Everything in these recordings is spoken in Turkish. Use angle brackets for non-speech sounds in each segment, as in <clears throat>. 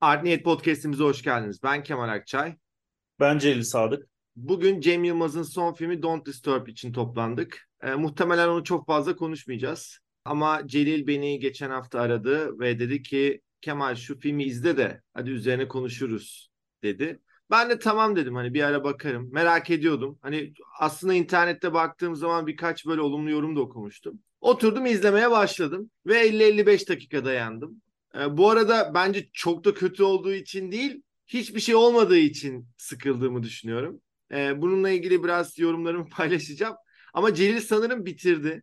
Art Niyet Podcast'imize hoş geldiniz. Ben Kemal Akçay. Ben Celil Sadık. Bugün Cem Yılmaz'ın son filmi Don't Disturb için toplandık. E, muhtemelen onu çok fazla konuşmayacağız. Ama Celil beni geçen hafta aradı ve dedi ki Kemal şu filmi izle de hadi üzerine konuşuruz dedi. Ben de tamam dedim hani bir ara bakarım. Merak ediyordum. Hani aslında internette baktığım zaman birkaç böyle olumlu yorum da okumuştum. Oturdum izlemeye başladım ve 50-55 dakika dayandım. E, bu arada bence çok da kötü olduğu için değil, hiçbir şey olmadığı için sıkıldığımı düşünüyorum. E, bununla ilgili biraz yorumlarımı <laughs> paylaşacağım. Ama Celil sanırım bitirdi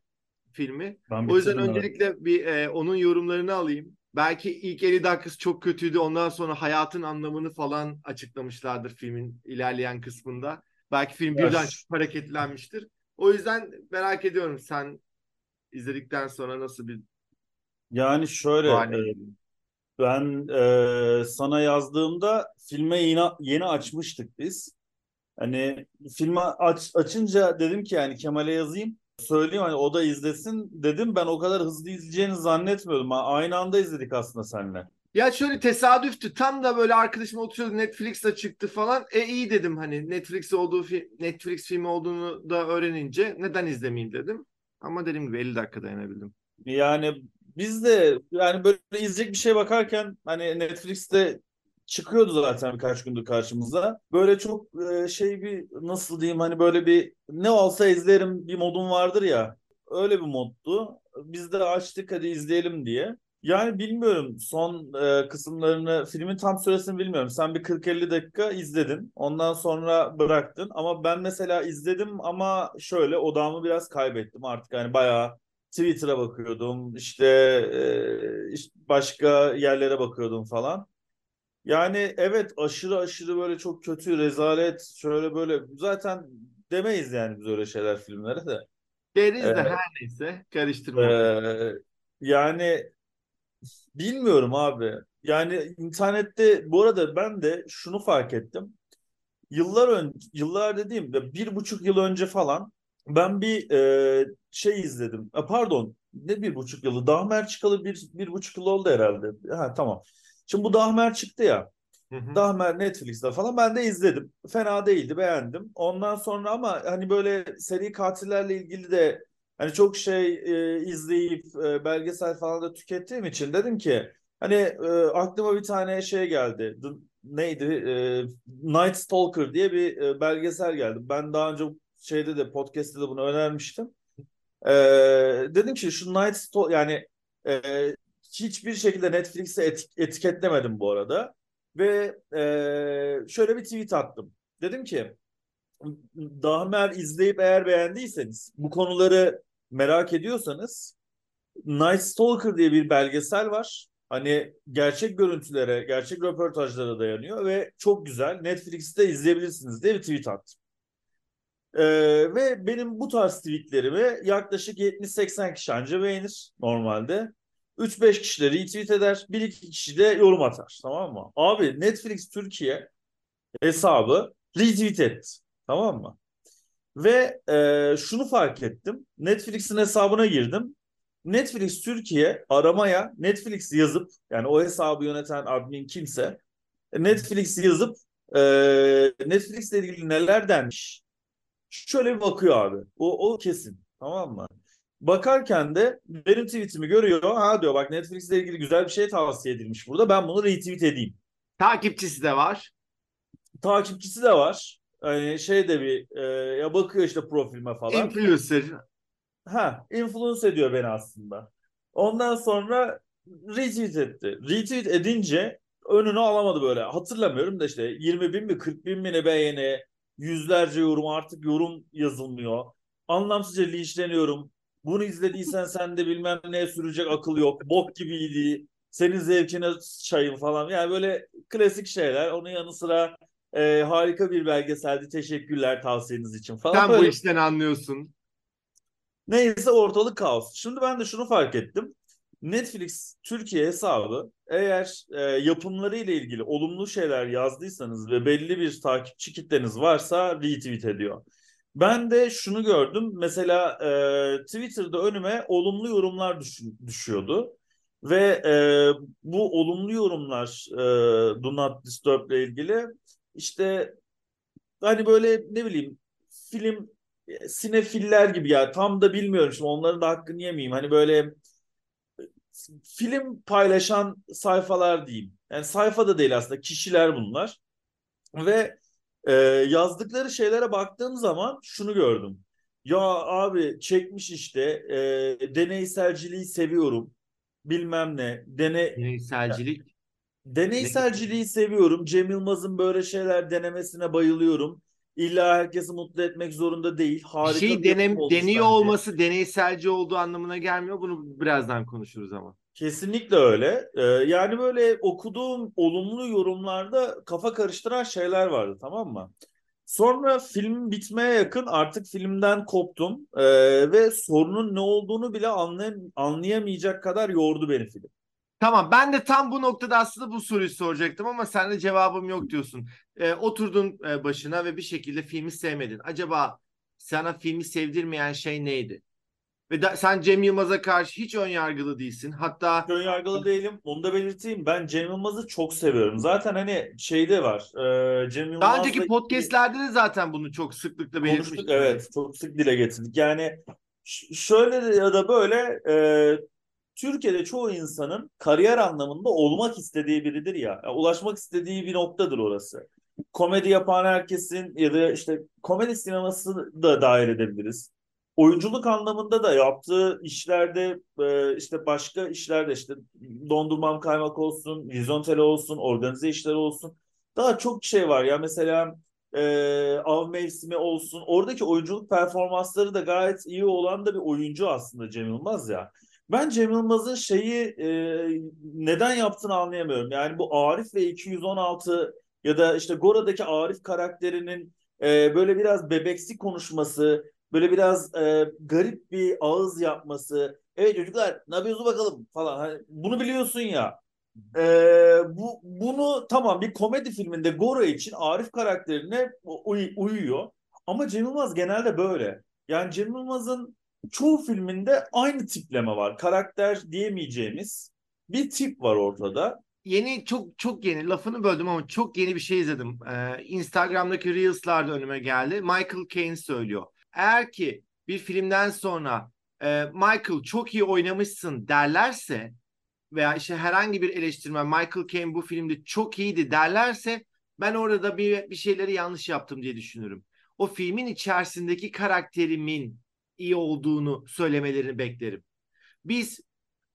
filmi. Ben o yüzden öncelikle evet. bir e, onun yorumlarını alayım. Belki ilk 50 dakikası çok kötüydü. Ondan sonra hayatın anlamını falan açıklamışlardır filmin ilerleyen kısmında. Belki film birden çok hareketlenmiştir. O yüzden merak ediyorum sen izledikten sonra nasıl bir yani şöyle e, ben e, sana yazdığımda filme yeni, yeni açmıştık biz. Hani filmi aç, açınca dedim ki yani Kemal'e yazayım. Söyleyeyim hani o da izlesin dedim. Ben o kadar hızlı izleyeceğini zannetmiyordum. Aynı anda izledik aslında seninle. Ya şöyle tesadüftü. Tam da böyle arkadaşım oturuyordu Netflix'te çıktı falan. E iyi dedim hani Netflix olduğu fi Netflix filmi olduğunu da öğrenince neden izlemeyeyim dedim. Ama dediğim gibi 50 dakika dayanabildim. Yani biz de yani böyle izleyecek bir şey bakarken hani Netflix'te çıkıyordu zaten birkaç gündür karşımıza. Böyle çok e, şey bir nasıl diyeyim hani böyle bir ne olsa izlerim bir modum vardır ya. Öyle bir moddu. Biz de açtık hadi izleyelim diye. Yani bilmiyorum son e, kısımlarını filmin tam süresini bilmiyorum. Sen bir 40-50 dakika izledin. Ondan sonra bıraktın. Ama ben mesela izledim ama şöyle odamı biraz kaybettim artık. Yani bayağı Twitter'a bakıyordum. işte, e, işte başka yerlere bakıyordum falan. Yani evet aşırı aşırı böyle çok kötü rezalet şöyle böyle zaten demeyiz yani biz öyle şeyler filmlere de. Deriz de ee, her neyse karıştırma. E, yani bilmiyorum abi. Yani internette bu arada ben de şunu fark ettim. Yıllar önce, yıllar dediğimde bir buçuk yıl önce falan ben bir e, şey izledim. E, pardon ne bir buçuk yılı? Dahmer çıkalı bir, bir buçuk yıl oldu herhalde. Ha tamam. Şimdi bu Dahmer çıktı ya. Hı hı. Dahmer Netflix'te falan ben de izledim. Fena değildi beğendim. Ondan sonra ama hani böyle seri katillerle ilgili de hani çok şey e, izleyip e, belgesel falan da tükettiğim için dedim ki hani e, aklıma bir tane şey geldi. The, neydi? E, Night Stalker diye bir e, belgesel geldi. Ben daha önce şeyde de podcast'te de bunu önermiştim. E, dedim ki şu Night Stalker yani e, hiçbir şekilde Netflix'e etik etiketlemedim bu arada. Ve e, şöyle bir tweet attım. Dedim ki Dahmer izleyip eğer beğendiyseniz bu konuları merak ediyorsanız Night Stalker diye bir belgesel var. Hani gerçek görüntülere, gerçek röportajlara dayanıyor ve çok güzel. Netflix'te izleyebilirsiniz diye bir tweet attım. Ee, ve benim bu tarz tweetlerimi yaklaşık 70-80 kişi anca beğenir normalde. 3-5 kişi de retweet eder. 1-2 kişi de yorum atar. Tamam mı? Abi Netflix Türkiye hesabı retweet etti. Tamam mı? Ve e, şunu fark ettim. Netflix'in hesabına girdim. Netflix Türkiye aramaya Netflix yazıp yani o hesabı yöneten admin kimse Netflix yazıp e, Netflix ile ilgili neler denmiş şöyle bir bakıyor abi. O, o kesin. Tamam mı? Bakarken de benim tweetimi görüyor. Ha diyor bak Netflix ile ilgili güzel bir şey tavsiye edilmiş burada. Ben bunu retweet edeyim. Takipçisi de var. Takipçisi de var. Hani şey de bir e, ya bakıyor işte profilime falan. Influencer. Ha, influence ediyor beni aslında. Ondan sonra retweet etti. Retweet edince önünü alamadı böyle. Hatırlamıyorum da işte 20 bin mi 40 bin mi ne beğeni yüzlerce yorum artık yorum yazılmıyor. Anlamsızca linçleniyorum. Bunu izlediysen sen de bilmem ne sürecek akıl yok. Bok gibiydi. Senin zevkine çayın falan. Yani böyle klasik şeyler. Onun yanı sıra e, harika bir belgeseldi. Teşekkürler tavsiyeniz için falan. Sen böyle. bu işten anlıyorsun. Neyse ortalık kaos. Şimdi ben de şunu fark ettim. Netflix Türkiye hesabı eğer e, yapımları ile ilgili olumlu şeyler yazdıysanız ve belli bir takipçi kitleniz varsa retweet ediyor. Ben de şunu gördüm. Mesela e, Twitter'da önüme olumlu yorumlar düş- düşüyordu. Ve e, bu olumlu yorumlar e, Do Not Disturb ile ilgili işte hani böyle ne bileyim film e, sinefiller gibi ya tam da bilmiyorum şimdi onların da hakkını yemeyeyim. Hani böyle film paylaşan sayfalar diyeyim. Yani sayfa da değil aslında kişiler bunlar. Ve e, yazdıkları şeylere baktığım zaman şunu gördüm. Ya abi çekmiş işte e, deneyselciliği seviyorum. Bilmem ne. Dene, Deneyselcilik. deneyselciliği seviyorum. Cem Yılmaz'ın böyle şeyler denemesine bayılıyorum. İlla herkesi mutlu etmek zorunda değil. Bir Harika şey bir denem, deniyor bence. olması deneyselci olduğu anlamına gelmiyor. Bunu birazdan konuşuruz ama. Kesinlikle öyle. Ee, yani böyle okuduğum olumlu yorumlarda kafa karıştıran şeyler vardı tamam mı? Sonra film bitmeye yakın artık filmden koptum Ee, ve sorunun ne olduğunu bile anlay- anlayamayacak kadar yordu beni film. Tamam ben de tam bu noktada aslında bu soruyu soracaktım ama sen de cevabım yok diyorsun. Ee, oturdun e, başına ve bir şekilde filmi sevmedin. Acaba sana filmi sevdirmeyen şey neydi? Ve da- sen Cem Yılmaz'a karşı hiç ön yargılı değilsin. Hatta Ön yargılı değilim. Onu da belirteyim. Ben Cem Yılmaz'ı çok seviyorum. Zaten hani şeyde var. e, Cem daha Yılmaz'la önceki podcastlerde de zaten bunu çok sıklıkla Konuştuk belirtmiştik. evet çok sık dile getirdik. Yani şöyle ya da böyle e, Türkiye'de çoğu insanın kariyer anlamında olmak istediği biridir ya. Yani ulaşmak istediği bir noktadır orası. Komedi yapan herkesin ya da işte komedi sineması da dahil edebiliriz. Oyunculuk anlamında da yaptığı işlerde e, işte başka işlerde işte dondurmam kaymak olsun, vizontele olsun, organize işleri olsun. Daha çok şey var ya mesela e, av mevsimi olsun. Oradaki oyunculuk performansları da gayet iyi olan da bir oyuncu aslında Cem Yılmaz ya. Ben Cem Yılmaz'ın şeyi e, neden yaptığını anlayamıyorum. Yani bu Arif ve 216 ya da işte Gora'daki Arif karakterinin e, böyle biraz bebeksi konuşması, böyle biraz e, garip bir ağız yapması. Evet çocuklar ne yapıyorsunuz bakalım falan. Hani bunu biliyorsun ya. Ee, bu bunu tamam bir komedi filminde Gora için Arif karakterine uy- uyuyor. Ama Cem Yılmaz genelde böyle. Yani Cem Yılmaz'ın çoğu filminde aynı tipleme var. Karakter diyemeyeceğimiz bir tip var ortada. Yeni çok çok yeni lafını böldüm ama çok yeni bir şey izledim. Ee, Instagram'daki Reels'larda önüme geldi. Michael Caine söylüyor. Eğer ki bir filmden sonra e, Michael çok iyi oynamışsın derlerse veya işte herhangi bir eleştirmen Michael Caine bu filmde çok iyiydi derlerse ben orada da bir, bir şeyleri yanlış yaptım diye düşünürüm. O filmin içerisindeki karakterimin iyi olduğunu söylemelerini beklerim. Biz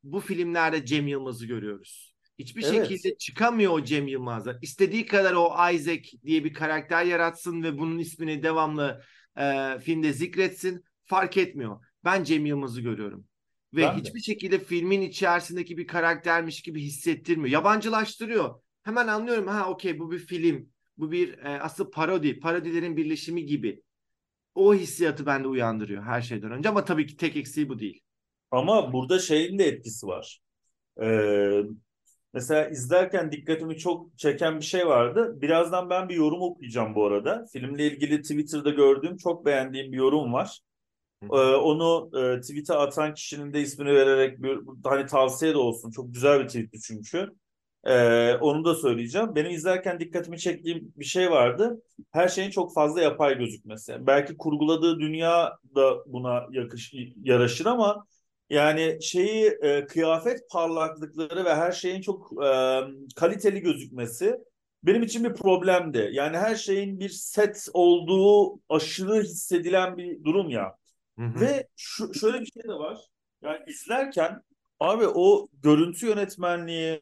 bu filmlerde Cem Yılmaz'ı görüyoruz. Hiçbir Evet. şekilde çıkamıyor o Cem Yılmaz'dan. İstediği kadar o Isaac diye bir karakter yaratsın ve bunun ismini devamlı e, filmde zikretsin. Fark etmiyor. Ben Cem Yılmaz'ı görüyorum. Ve Ben de. hiçbir şekilde filmin içerisindeki bir karaktermiş gibi hissettirmiyor. Yabancılaştırıyor. Hemen anlıyorum. Ha okey bu bir film. Bu bir e, aslında parodi. Parodilerin birleşimi gibi. O hissiyatı bende uyandırıyor her şeyden önce. Ama tabii ki tek eksiği bu değil. Ama burada şeyin de etkisi var. Ee, mesela izlerken dikkatimi çok çeken bir şey vardı. Birazdan ben bir yorum okuyacağım bu arada. Filmle ilgili Twitter'da gördüğüm çok beğendiğim bir yorum var. Ee, onu e, tweet'e atan kişinin de ismini vererek bir, hani tavsiye de olsun. Çok güzel bir tweet'ti çünkü. Ee, onu da söyleyeceğim. Benim izlerken dikkatimi çektiğim bir şey vardı. Her şeyin çok fazla yapay gözükmesi. Belki kurguladığı dünya da buna yakış, yaraşır ama yani şeyi e, kıyafet parlaklıkları ve her şeyin çok e, kaliteli gözükmesi benim için bir problemdi. Yani her şeyin bir set olduğu aşırı hissedilen bir durum ya. Hı hı. Ve şu, şöyle bir şey de var. Yani izlerken abi o görüntü yönetmenliği,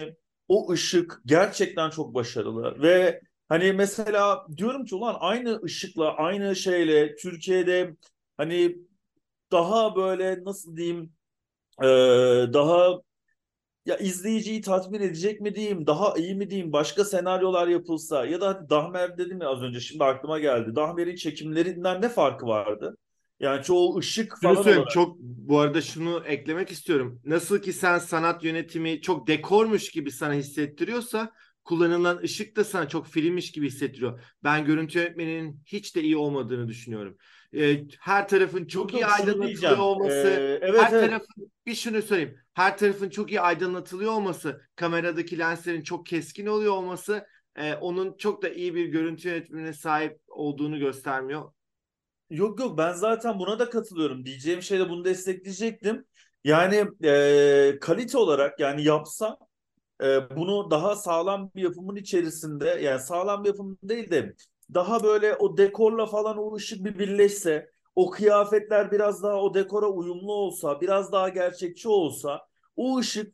o ışık gerçekten çok başarılı. Ve hani mesela diyorum ki ulan aynı ışıkla, aynı şeyle Türkiye'de hani daha böyle nasıl diyeyim e, daha ya izleyiciyi tatmin edecek mi diyeyim, daha iyi mi diyeyim, başka senaryolar yapılsa ya da hadi Dahmer dedim ya az önce şimdi aklıma geldi. Dahmer'in çekimlerinden ne farkı vardı? Yani çoğu ışık Şunu falan olarak. çok bu arada şunu eklemek istiyorum. Nasıl ki sen sanat yönetimi çok dekormuş gibi sana hissettiriyorsa kullanılan ışık da sana çok filmmiş gibi hissettiriyor. Ben görüntü yönetmeninin hiç de iyi olmadığını düşünüyorum. Ee, her tarafın çok Yok, iyi aydınlatılıyor olması, Ee, evet, her evet. tarafın bir şunu söyleyeyim. Her tarafın çok iyi aydınlatılıyor olması, kameradaki lenslerin çok keskin oluyor olması e, onun çok da iyi bir görüntü yönetmenine sahip olduğunu göstermiyor. Yok yok ben zaten buna da katılıyorum. Diyeceğim şey de bunu destekleyecektim. Yani e, kalite olarak yani yapsa e, bunu daha sağlam bir yapımın içerisinde yani sağlam bir yapım değil de daha böyle o dekorla falan o ışık bir birleşse o kıyafetler biraz daha o dekora uyumlu olsa biraz daha gerçekçi olsa o ışık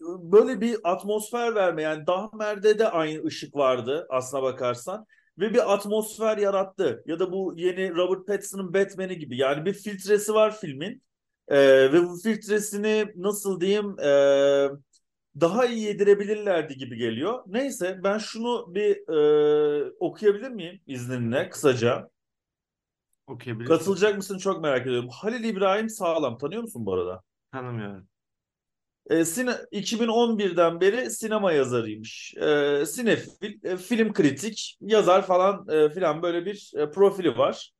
e, böyle bir atmosfer verme yani Dahmer'de de aynı ışık vardı aslına bakarsan ve bir atmosfer yarattı ya da bu yeni Robert Pattinson'ın Batman'i gibi yani bir filtresi var filmin Ee, ve bu filtresini nasıl diyeyim e, daha iyi yedirebilirlerdi gibi geliyor. Neyse ben şunu bir e, okuyabilir miyim izninle kısaca? Okuyabilirsin. Katılacak mısın çok merak ediyorum. Halil İbrahim Sağlam tanıyor musun bu arada? Tanımıyorum. E, sine, 2011'den beri sinema yazarıymış. E, sinefil, e, film kritik, yazar falan e, filan böyle bir e, profili var.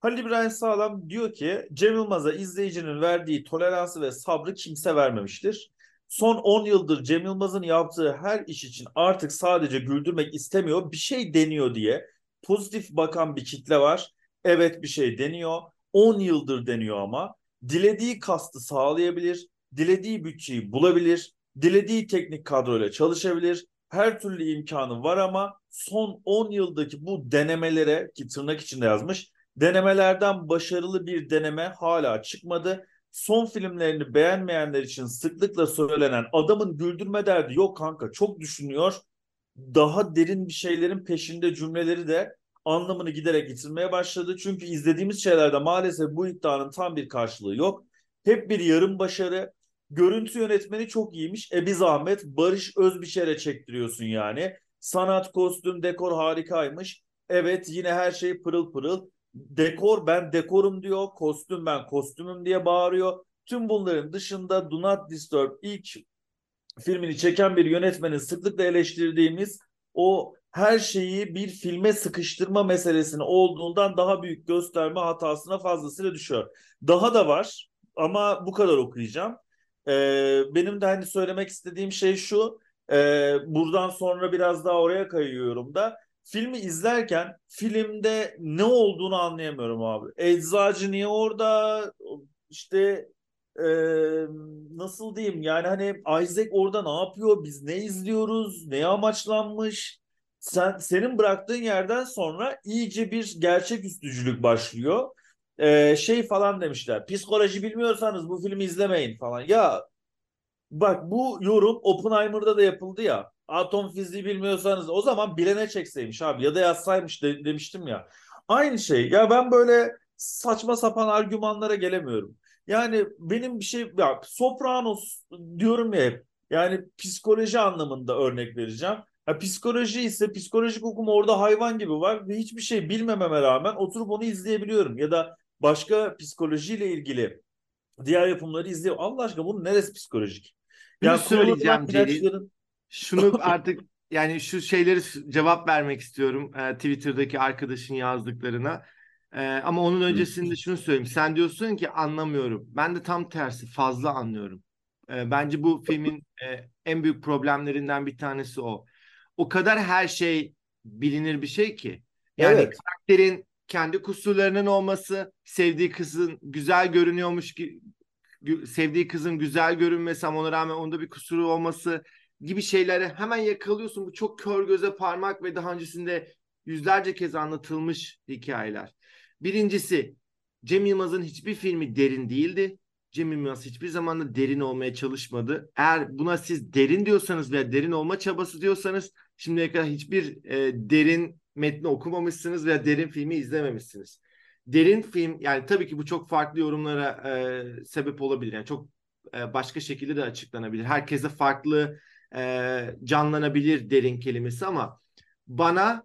Halil İbrahim Sağlam diyor ki Cem Yılmaz'a izleyicinin verdiği toleransı ve sabrı kimse vermemiştir. Son 10 yıldır Cem Yılmaz'ın yaptığı her iş için artık sadece güldürmek istemiyor, bir şey deniyor diye pozitif bakan bir kitle var. Evet bir şey deniyor. 10 yıldır deniyor ama dilediği kastı sağlayabilir, dilediği bütçeyi bulabilir, dilediği teknik kadroyla çalışabilir. Her türlü imkanı var ama son 10 yıldaki bu denemelere ki tırnak içinde yazmış denemelerden başarılı bir deneme hala çıkmadı. Son filmlerini beğenmeyenler için sıklıkla söylenen adamın güldürme derdi yok kanka çok düşünüyor. Daha derin bir şeylerin peşinde cümleleri de anlamını giderek yitirmeye başladı. Çünkü izlediğimiz şeylerde maalesef bu iddianın tam bir karşılığı yok. Hep bir yarım başarı. Görüntü yönetmeni çok iyiymiş. E bir zahmet Barış Özbiçer'e çektiriyorsun yani. Sanat, kostüm, dekor harikaymış. Evet yine her şey pırıl pırıl. Dekor ben dekorum diyor. Kostüm ben kostümüm diye bağırıyor. Tüm bunların dışında Do Not Disturb ilk filmini çeken bir yönetmenin sıklıkla eleştirdiğimiz o her şeyi bir filme sıkıştırma meselesini olduğundan daha büyük gösterme hatasına fazlasıyla düşüyor. Daha da var ama bu kadar okuyacağım. Ee, benim de hani söylemek istediğim şey şu. E, buradan sonra biraz daha oraya kayıyorum da. Filmi izlerken filmde ne olduğunu anlayamıyorum abi. Eczacı niye orada? İşte e, nasıl diyeyim yani hani Isaac orada ne yapıyor? Biz ne izliyoruz? Neye amaçlanmış? Sen senin bıraktığın yerden sonra iyice bir gerçeküstücülük başlıyor. Ee, şey falan demişler. Psikoloji bilmiyorsanız bu filmi izlemeyin falan. Ya bak bu yorum Oppenheimer'da da yapıldı ya. Atom fiziği bilmiyorsanız o zaman bilene çekseymiş abi ya da yazsaymış de, demiştim ya. Aynı şey. Ya ben böyle saçma sapan argümanlara gelemiyorum. Yani benim bir şey ya Sopranos diyorum ya hep. Yani psikoloji anlamında örnek vereceğim. Ya psikoloji ise psikolojik okum orada hayvan gibi var ve hiçbir şey bilmememe rağmen oturup onu izleyebiliyorum. Ya da başka psikolojiyle ilgili diğer yapımları izliyorum. Allah aşkına bunun neresi psikolojik? Şunu Yani söyleyeceğim Celil. Şunu artık yani şu şeyleri cevap vermek istiyorum e, Twitter'daki arkadaşın yazdıklarına. E, ama onun öncesinde şunu söyleyeyim. Sen diyorsun ki anlamıyorum. Ben de tam tersi fazla anlıyorum. E, bence bu filmin e, en büyük problemlerinden bir tanesi o. O kadar her şey bilinir bir şey ki. Yani Evet. karakterin kendi kusurlarının olması, sevdiği kızın güzel görünüyormuş ki sevdiği kızın güzel görünmesi ama ona rağmen onda bir kusuru olması gibi şeyleri hemen yakalıyorsun. Bu çok kör göze parmak ve daha öncesinde yüzlerce kez anlatılmış hikayeler. Birincisi Cem Yılmaz'ın hiçbir filmi derin değildi. Cem Yılmaz hiçbir zaman da derin olmaya çalışmadı. Eğer buna siz derin diyorsanız veya derin olma çabası diyorsanız şimdiye kadar hiçbir e, derin metni okumamışsınız veya derin filmi izlememişsiniz. Derin film yani tabii ki bu çok farklı yorumlara e, sebep olabilir. Yani çok e, başka şekilde de açıklanabilir. Herkese farklı e, canlanabilir derin kelimesi ama bana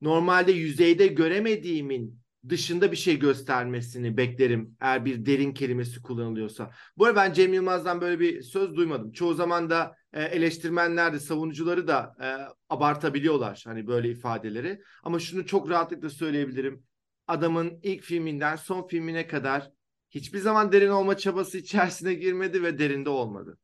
normalde yüzeyde göremediğimin dışında bir şey göstermesini beklerim eğer bir derin kelimesi kullanılıyorsa. Bu arada ben Cem Yılmaz'dan böyle bir söz duymadım. Çoğu zaman da e, eleştirmenler de savunucuları da e, abartabiliyorlar hani böyle ifadeleri. Ama şunu çok rahatlıkla söyleyebilirim. Adamın ilk filminden son filmine kadar hiçbir zaman derin olma çabası içerisine girmedi ve derinde olmadı.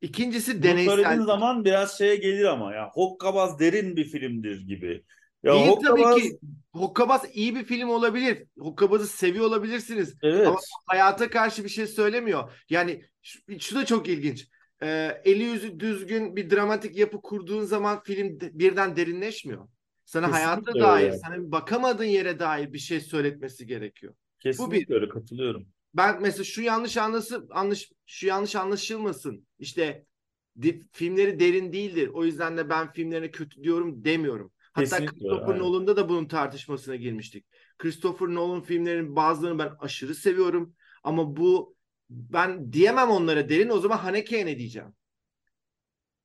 İkincisi Bunu deneysel. söylediğin zaman biraz şeye gelir ama ya Hokkabaz derin bir filmdir gibi. Ya Değil Hokkabaz tabii ki. Hokkabaz iyi bir film olabilir. Hokkabaz'ı seviyor olabilirsiniz. evet. Ama hayata karşı bir şey söylemiyor. Yani şu, şu da çok ilginç. Ee, eli yüzü düzgün bir dramatik yapı kurduğun zaman film de- birden derinleşmiyor. Sana Kesinlikle hayata dair, sana bakamadığın yere dair bir şey söyletmesi gerekiyor. Kesinlikle öyle katılıyorum. Ben mesela şu yanlış anlası anlaş şu yanlış anlaşılmasın. İşte di- filmleri derin değildir. O yüzden de ben filmlerine kötü diyorum demiyorum. Hatta Kesinlikle, Christopher aynen. Nolan'da da bunun tartışmasına girmiştik. Christopher Nolan filmlerinin bazılarını ben aşırı seviyorum ama bu ben diyemem onlara derin o zaman Haneke'ye ne diyeceğim?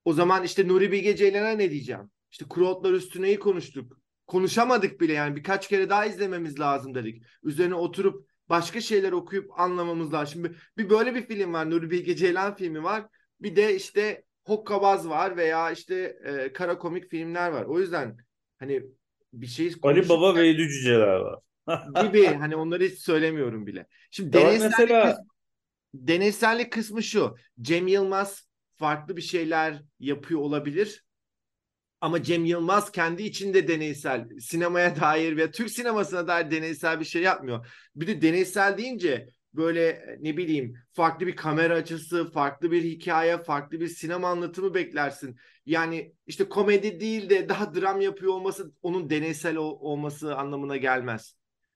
O zaman işte Nuri Bilge Ceylan'a ne diyeceğim? İşte Kurotlar Üstüne'yi konuştuk. Konuşamadık bile yani birkaç kere daha izlememiz lazım dedik. Üzerine oturup başka şeyler okuyup anlamamız lazım. Şimdi bir böyle bir film var. Nuri Bilge Ceylan filmi var. Bir de işte Hokkabaz var veya işte e, kara komik filmler var. O yüzden hani bir şey Ali Baba ve Yedi Cüceler var. gibi hani onları hiç söylemiyorum bile. Şimdi deneysellik, mesela- deneysellik kısmı şu. Cem Yılmaz farklı bir şeyler yapıyor olabilir. Ama Cem Yılmaz kendi içinde deneysel, sinemaya dair ve Türk sinemasına dair deneysel bir şey yapmıyor. Bir de deneysel deyince böyle ne bileyim farklı bir kamera açısı, farklı bir hikaye, farklı bir sinema anlatımı beklersin. Yani işte komedi değil de daha dram yapıyor olması onun deneysel ol- olması anlamına gelmez.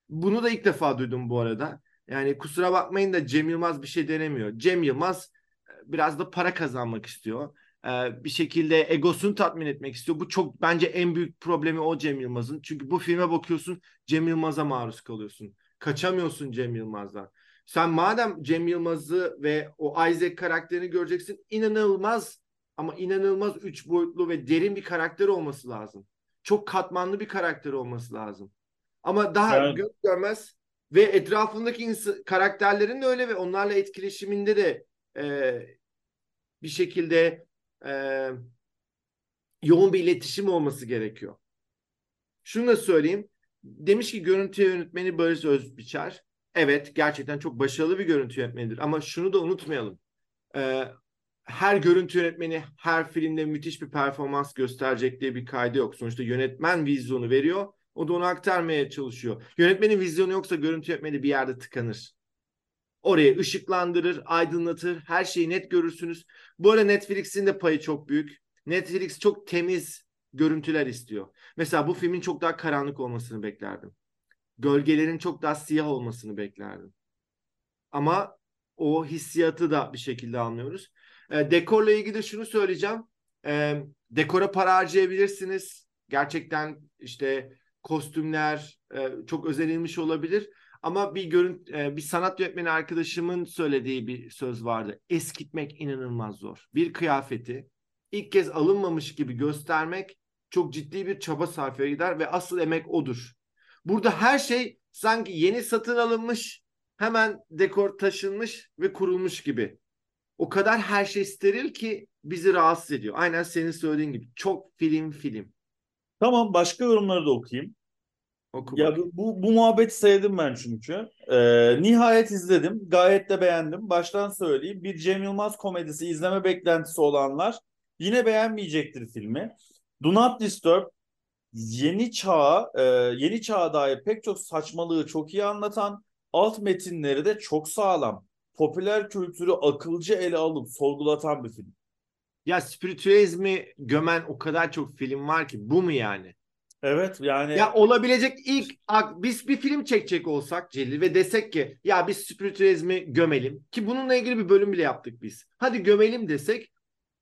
Bunu da ilk defa duydum bu arada. Yani kusura bakmayın da Cem Yılmaz bir şey denemiyor. Cem Yılmaz e, biraz da para kazanmak istiyor. Ee, bir şekilde egosunu tatmin etmek istiyor. Bu çok bence en büyük problemi o Cem Yılmaz'ın. Çünkü bu filme bakıyorsun Cem Yılmaz'a maruz kalıyorsun. Kaçamıyorsun Cem Yılmaz'dan. Sen madem Cem Yılmaz'ı ve o Isaac karakterini göreceksin inanılmaz ama inanılmaz üç boyutlu ve derin bir karakter olması lazım. Çok katmanlı bir karakter olması lazım. Ama daha Yani- göz görmez ve etrafındaki ins- karakterlerin de öyle ve onlarla etkileşiminde de e, bir şekilde e, yoğun bir iletişim olması gerekiyor. Şunu da söyleyeyim. Demiş ki görüntü yönetmeni Barış Özbiçer. Evet gerçekten çok başarılı bir görüntü yönetmenidir. Ama şunu da unutmayalım. E, her görüntü yönetmeni her filmde müthiş bir performans gösterecek diye bir kaydı yok. Sonuçta yönetmen vizyonu veriyor. O da onu aktarmaya çalışıyor. Yönetmenin vizyonu yoksa görüntü yönetmeni bir yerde tıkanır. Orayı ışıklandırır, aydınlatır, her şeyi net görürsünüz. Bu arada Netflix'in de payı çok büyük. Netflix çok temiz görüntüler istiyor. Mesela bu filmin çok daha karanlık olmasını beklerdim. Gölgelerin çok daha siyah olmasını beklerdim. Ama o hissiyatı da bir şekilde anlıyoruz. E, dekorla ilgili de şunu söyleyeceğim. E, dekora para harcayabilirsiniz. Gerçekten işte kostümler e, çok özenilmiş olabilir. Ama bir görüntü, e, bir sanat yönetmeni arkadaşımın söylediği bir söz vardı. Eskitmek inanılmaz zor. Bir kıyafeti ilk kez alınmamış gibi göstermek çok ciddi bir çaba sarf eder ve asıl emek odur. Burada her şey sanki yeni satın alınmış, hemen dekor taşınmış ve kurulmuş gibi. O kadar her şey steril ki bizi rahatsız ediyor. Aynen senin söylediğin gibi. Çok film film. Tamam başka yorumları da okuyayım. Oku Ya bu, bu, bu muhabbeti sevdim ben çünkü. Ee, nihayet izledim. Gayet de beğendim. Baştan söyleyeyim. Bir Cem Yılmaz komedisi izleme beklentisi olanlar yine beğenmeyecektir filmi. Do Not Disturb yeni çağa, e, yeni çağa dair pek çok saçmalığı çok iyi anlatan, alt metinleri de çok sağlam. Popüler kültürü akılcı ele alıp sorgulatan bir film. Ya spiritüalizmi gömen o kadar çok film var ki bu mu yani? Evet yani Ya olabilecek ilk biz bir film çekecek olsak Celil ve desek ki ya biz spiritüalizmi gömelim ki bununla ilgili bir bölüm bile yaptık biz. Hadi gömelim desek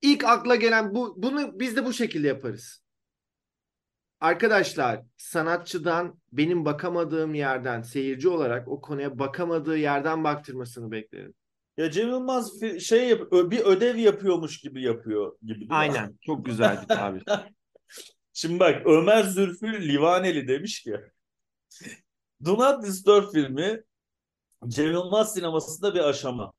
ilk akla gelen bu bunu biz de bu şekilde yaparız. Arkadaşlar sanatçıdan benim bakamadığım yerden seyirci olarak o konuya bakamadığı yerden baktırmasını beklerim. Ya Cem Yılmaz şey yap bir ödev yapıyormuş gibi yapıyor gibi. Aynen. <laughs> Çok güzeldi abi. Şimdi bak Ömer Zülfü Livaneli demiş ki Do Not Disturb filmi Cem Yılmaz sinemasında bir aşama.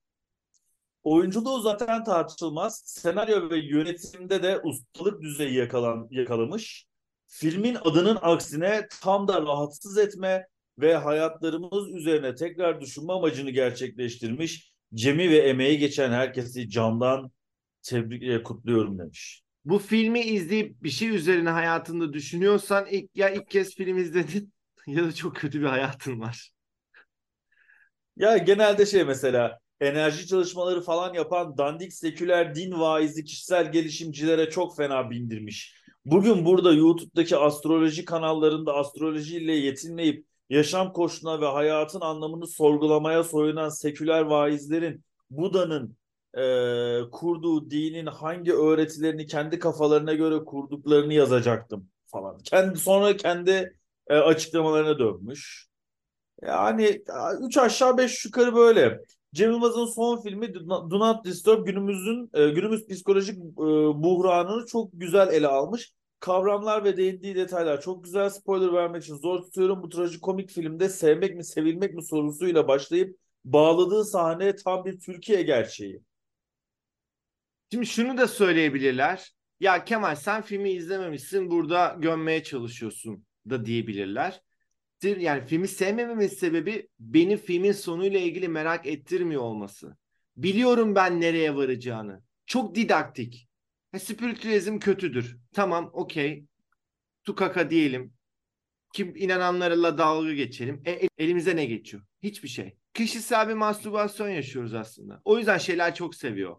Oyunculuğu zaten tartışılmaz. Senaryo ve yönetimde de ustalık düzeyi yakalan, yakalamış. Filmin adının aksine tam da rahatsız etme ve hayatlarımız üzerine tekrar düşünme amacını gerçekleştirmiş. Cem'i ve emeği geçen herkesi candan tebrik e, kutluyorum demiş. Bu filmi izleyip bir şey üzerine hayatında düşünüyorsan ilk ya ilk kez film izledin <laughs> ya da çok kötü bir hayatın var. Ya genelde şey mesela enerji çalışmaları falan yapan dandik seküler din vaizi kişisel gelişimcilere çok fena bindirmiş. Bugün burada YouTube'daki astroloji kanallarında astrolojiyle yetinmeyip yaşam koşuluna ve hayatın anlamını sorgulamaya soyunan seküler vaizlerin Buda'nın e, kurduğu dinin hangi öğretilerini kendi kafalarına göre kurduklarını yazacaktım falan. Kendi sonra kendi e, açıklamalarına dönmüş. Yani üç aşağı beş yukarı böyle. Cem Yılmaz'ın son filmi Do Not Disturb günümüzün e, günümüz psikolojik e, buhranını çok güzel ele almış. Kavramlar ve değindiği detaylar çok güzel. Spoiler vermek için zor tutuyorum. Bu trajikomik filmde sevmek mi sevilmek mi sorusuyla başlayıp bağladığı sahne tam bir Türkiye gerçeği. Şimdi şunu da söyleyebilirler. Ya Kemal sen filmi izlememişsin burada gömmeye çalışıyorsun da diyebilirler. Yani filmi sevmememin sebebi beni filmin sonuyla ilgili merak ettirmiyor olması. Biliyorum ben nereye varacağını. Çok didaktik. Ha, spiritüalizm kötüdür. Tamam okey. Tukaka diyelim. Kim inananlarla dalga geçelim. E, elimize ne geçiyor? Hiçbir şey. Kişisel bir mastürbasyon yaşıyoruz aslında. O yüzden şeyler çok seviyor.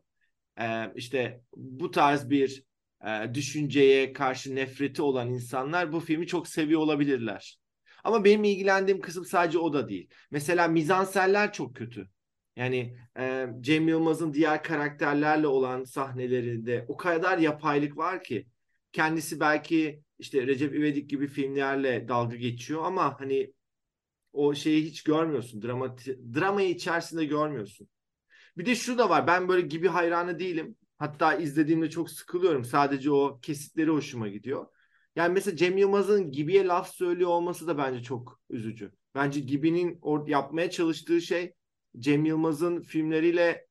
Ee, işte bu tarz bir e, düşünceye karşı nefreti olan insanlar bu filmi çok seviyor olabilirler. Ama benim ilgilendiğim kısım sadece o da değil. Mesela mizanseller çok kötü. Yani e, Cem Yılmaz'ın diğer karakterlerle olan sahnelerinde o kadar yapaylık var ki kendisi belki işte Recep İvedik gibi filmlerle dalga geçiyor ama hani o şeyi hiç görmüyorsun. Drama, dramayı içerisinde görmüyorsun. Bir de şu da var. Ben böyle gibi hayranı değilim. Hatta izlediğimde çok sıkılıyorum. Sadece o kesitleri hoşuma gidiyor. Yani mesela Cem Yılmaz'ın Gibi'ye laf söylüyor olması da bence çok üzücü. Bence Gibi'nin yapmaya çalıştığı şey Cem Yılmaz'ın filmleriyle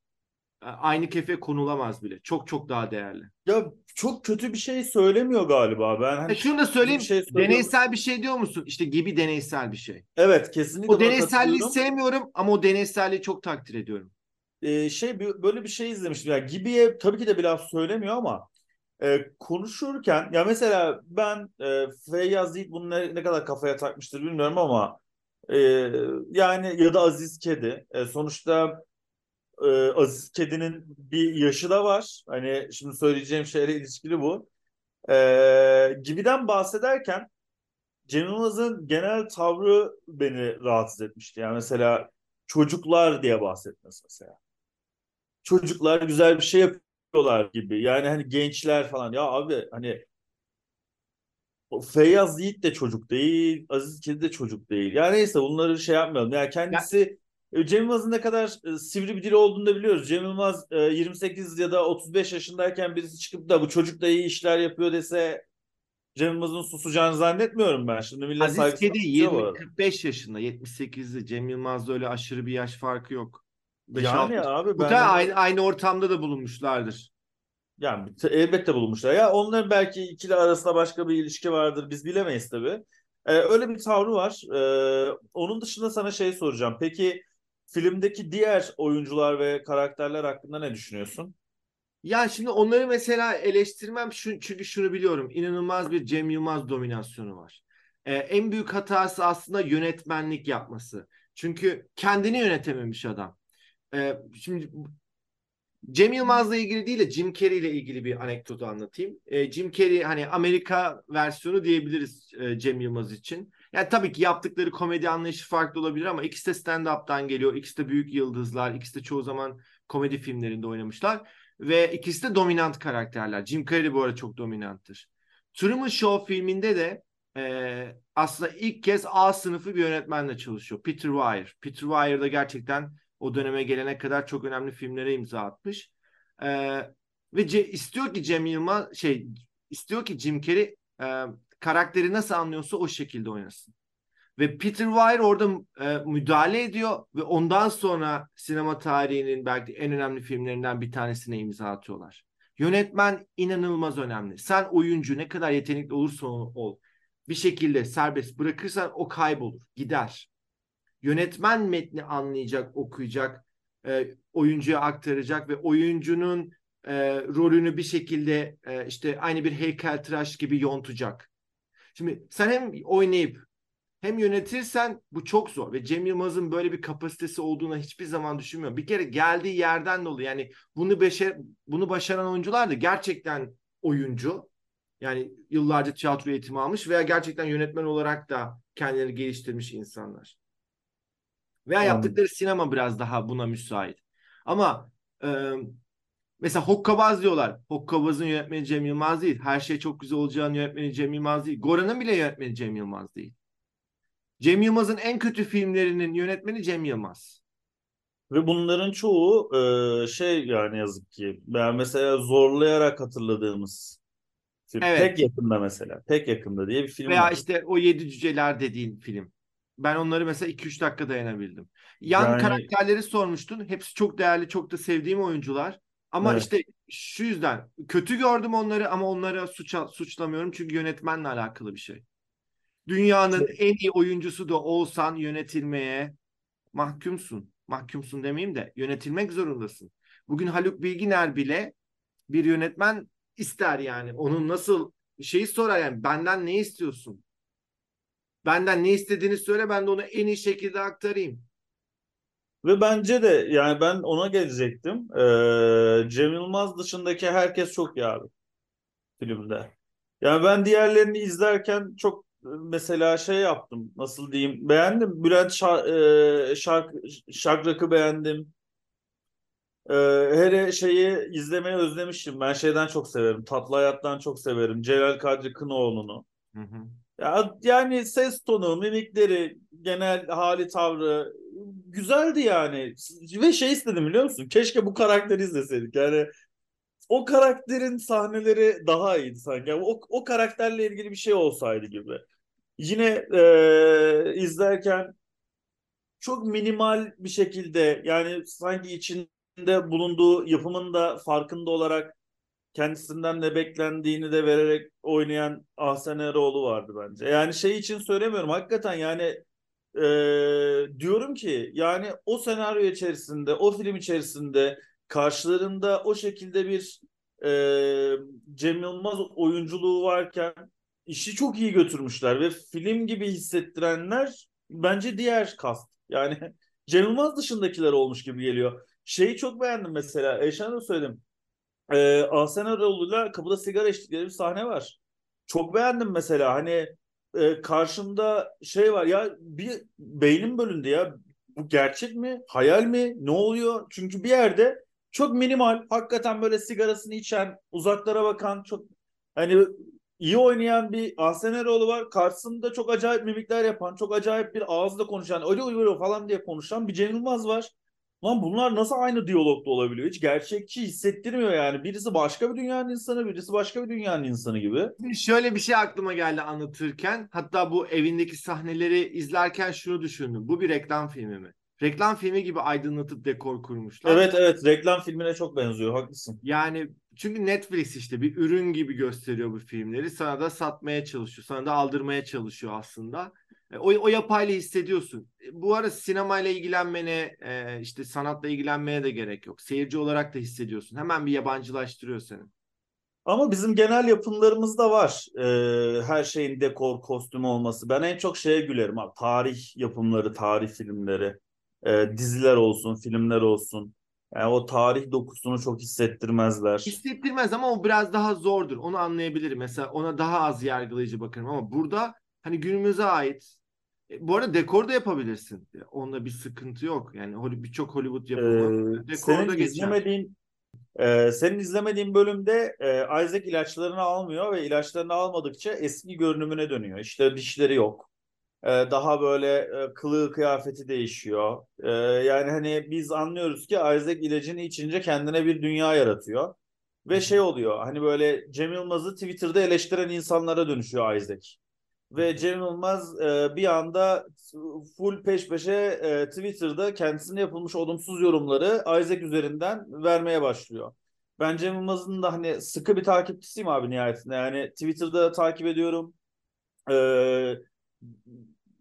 e, aynı kefe konulamaz bile. Çok çok daha değerli. Ya çok kötü bir şey söylemiyor galiba. Ben hani e şunu da söyleyeyim. Bir şey deneysel bir şey diyor musun? İşte gibi deneysel bir şey. Evet, kesinlikle. O deneyselliği sevmiyorum ama o deneyselliği çok takdir ediyorum. Ee, şey böyle bir şey izlemiştim. Ya yani Gibi'ye tabii ki de bir laf söylemiyor ama e, konuşurken ya mesela ben e, Feyyaz Yiğit bunu ne, ne kadar kafaya takmıştır bilmiyorum ama e, yani ya da Aziz Kedi e, sonuçta e, Aziz Kedi'nin bir yaşı da var. Hani şimdi söyleyeceğim şeyle ilişkili bu. E, gibiden bahsederken Cem Yılmaz'ın genel tavrı beni rahatsız etmişti. Yani mesela çocuklar diye bahsetmesi mesela. Çocuklar güzel bir şey yapıyor yapıyorlar gibi. Yani hani gençler falan. Ya abi hani Feyyaz Yiğit de çocuk değil. Aziz Kedi de çocuk değil. Yani neyse bunları şey yapmayalım. Yani kendisi ya. E, Cem Yılmaz'ın ne kadar e, sivri bir dili olduğunu da biliyoruz. Cem Yılmaz 28 e, ya da 35 yaşındayken birisi çıkıp da bu çocuk da iyi işler yapıyor dese Cem Yılmaz'ın susacağını zannetmiyorum ben. Şimdi millet Aziz Kedi 20-45 yaşında 78'li. Cem Yılmaz'da öyle aşırı bir yaş farkı yok. Yani abi ben aynı, aynı ortamda da bulunmuşlardır. Yani elbette bulunmuşlar. Ya onların belki ikili arasında başka bir ilişki vardır. Biz bilemeyiz tabii. Ee, öyle bir tavrı var. Ee, onun dışında sana şey soracağım. Peki filmdeki diğer oyuncular ve karakterler hakkında ne düşünüyorsun? Ya şimdi onları mesela eleştirmem şu, çünkü şunu biliyorum. İnanılmaz bir Cem Yılmaz dominasyonu var. Ee, en büyük hatası aslında yönetmenlik yapması. Çünkü kendini yönetememiş adam. Ee, şimdi Cem Yılmaz'la ilgili değil de Jim Carrey ile ilgili bir anekdotu anlatayım. Ee, Jim Carrey hani Amerika versiyonu diyebiliriz e, Cem Yılmaz için. Yani tabii ki yaptıkları komedi anlayışı farklı olabilir ama ikisi de stand-up'tan geliyor. İkisi de büyük yıldızlar. İkisi de çoğu zaman komedi filmlerinde oynamışlar. Ve ikisi de dominant karakterler. Jim Carrey bu arada çok dominanttır. Truman Show filminde de e, aslında ilk kez A sınıfı bir yönetmenle çalışıyor. Peter Weir. Peter Weir da gerçekten o döneme gelene kadar çok önemli filmlere imza atmış. Ee, ve C- istiyor ki Cem Yılmaz şey istiyor ki Jim Carrey e, karakteri nasıl anlıyorsa o şekilde oynasın. Ve Peter Weir orada e, müdahale ediyor ve ondan sonra sinema tarihinin belki en önemli filmlerinden bir tanesine imza atıyorlar. Yönetmen inanılmaz önemli. Sen oyuncu ne kadar yetenekli olursa ol bir şekilde serbest bırakırsan o kaybolur, gider. Yönetmen metni anlayacak, okuyacak, e, oyuncuya aktaracak ve oyuncunun e, rolünü bir şekilde e, işte aynı bir heykeltıraş gibi yontacak. Şimdi sen hem oynayıp hem yönetirsen bu çok zor ve Cem Yılmaz'ın böyle bir kapasitesi olduğuna hiçbir zaman düşünmüyorum. Bir kere geldiği yerden dolayı yani bunu beşer, bunu başaran oyuncular da gerçekten oyuncu. Yani yıllarca tiyatro eğitimi almış veya gerçekten yönetmen olarak da kendilerini geliştirmiş insanlar. Veya yaptıkları sinema biraz daha buna müsait. Ama e, mesela Hokkabaz diyorlar. Hokkabaz'ın yönetmeni Cem Yılmaz değil. Her şey çok güzel olacağını yönetmeni Cem Yılmaz değil. Gora'nın bile yönetmeni Cem Yılmaz değil. Cem Yılmaz'ın en kötü filmlerinin yönetmeni Cem Yılmaz. Ve bunların çoğu e, şey yani yazık ki. Ben mesela zorlayarak hatırladığımız film. Evet. Pek yakında mesela. Pek yakında diye bir film Veya var. işte o Yedi Cüceler dediğin film. Ben onları mesela 2-3 dakika dayanabildim. Yan Yani- karakterleri sormuştun. Hepsi çok değerli, çok da sevdiğim oyuncular. Ama Evet. işte şu yüzden kötü gördüm onları ama onları suça, suçlamıyorum çünkü yönetmenle alakalı bir şey. Dünyanın en iyi oyuncusu da olsan yönetilmeye mahkumsun. Mahkumsun demeyeyim de yönetilmek zorundasın. Bugün Haluk Bilginer bile bir yönetmen ister yani. Onun nasıl şeyi sorar yani benden ne istiyorsun? Benden ne istediğini söyle ben de onu en iyi şekilde aktarayım. Ve bence de yani ben ona gelecektim. Ee, Cem Yılmaz dışındaki herkes çok iyi abi filmde. Yani ben diğerlerini izlerken çok e, mesela şey yaptım. Nasıl diyeyim? Beğendim. Bülent Şar e, Şark Şakrak'ı beğendim. Ee, hele şeyi izlemeyi özlemiştim. Ben şeyden çok severim. Tatlı Hayat'tan çok severim. Celal Kadri Kınoğlu'nu. Hı hı. Ya, yani ses tonu, mimikleri, genel hali tavrı güzeldi yani. Ve şey istedim biliyor musun? Keşke bu karakteri izleseydik. Yani o karakterin sahneleri daha iyiydi sanki. O, o karakterle ilgili bir şey olsaydı gibi. Yine e, izlerken çok minimal bir şekilde yani sanki içinde bulunduğu yapımın da farkında olarak kendisinden ne beklendiğini de vererek oynayan Ahsen Eroğlu vardı bence. Yani şey için söylemiyorum hakikaten yani e, diyorum ki yani o senaryo içerisinde o film içerisinde karşılarında o şekilde bir e, Cem Yılmaz oyunculuğu varken işi çok iyi götürmüşler ve film gibi hissettirenler bence diğer kast. Yani <laughs> Cem Yılmaz dışındakiler olmuş gibi geliyor. Şeyi çok beğendim mesela. Eşan'a da söyledim. Ee, Ahsen Eroğlu'yla kapıda sigara içtikleri bir sahne var. Çok beğendim mesela. Hani e, karşımda şey var ya bir beynim bölündü ya. Bu gerçek mi? Hayal mi? Ne oluyor? Çünkü bir yerde çok minimal, hakikaten böyle sigarasını içen, uzaklara bakan, çok hani iyi oynayan bir Ahsen Eroğlu var. Karşısında çok acayip mimikler yapan, çok acayip bir ağızla konuşan, öyle öyle falan diye konuşan bir Cem Yılmaz var. Lan bunlar nasıl aynı diyalogda olabiliyor? Hiç gerçekçi hissettirmiyor yani. Birisi başka bir dünyanın insanı, birisi başka bir dünyanın insanı gibi. Şöyle bir şey aklıma geldi anlatırken. Hatta bu evindeki sahneleri izlerken şunu düşündüm. Bu bir reklam filmi mi? Reklam filmi gibi aydınlatıp dekor kurmuşlar. Evet evet reklam filmine çok benziyor haklısın. Yani çünkü Netflix işte bir ürün gibi gösteriyor bu filmleri. Sana da satmaya çalışıyor. Sana da aldırmaya çalışıyor aslında. E, O, o yapayla hissediyorsun. E, Bu arada sinemayla ilgilenmene, e, işte sanatla ilgilenmeye de gerek yok. Seyirci olarak da hissediyorsun. Hemen bir yabancılaştırıyor seni. Ama bizim genel yapımlarımızda var. Ee, her şeyin dekor, kostüm olması. Ben en çok şeye gülerim abi. Tarih yapımları, tarih filmleri. Ee, diziler olsun, filmler olsun. Yani o tarih dokusunu çok hissettirmezler. Hissettirmez ama o biraz daha zordur. Onu anlayabilirim. Mesela ona daha az yargılayıcı bakarım ama burada hani günümüze ait bu arada dekor da yapabilirsin. Onda bir sıkıntı yok. Yani birçok Hollywood yapımı Ee, dekorda geçer. izlemediğin e, senin izlemediğin bölümde e, Isaac ilaçlarını almıyor ve ilaçlarını almadıkça eski görünümüne dönüyor. İşte dişleri yok. E, daha böyle e, kılığı kıyafeti değişiyor. E, yani hani biz anlıyoruz ki Isaac ilacını içince kendine bir dünya yaratıyor. Ve şey oluyor hani böyle Cem Yılmaz'ı Twitter'da eleştiren insanlara dönüşüyor Isaac. Ve Cem Yılmaz e, bir anda full peş peşe e, Twitter'da kendisine yapılmış olumsuz yorumları Isaac üzerinden vermeye başlıyor. Ben Cem Yılmaz'ın da hani sıkı bir takipçisiyim abi nihayetinde. Yani Twitter'da takip ediyorum. Ee,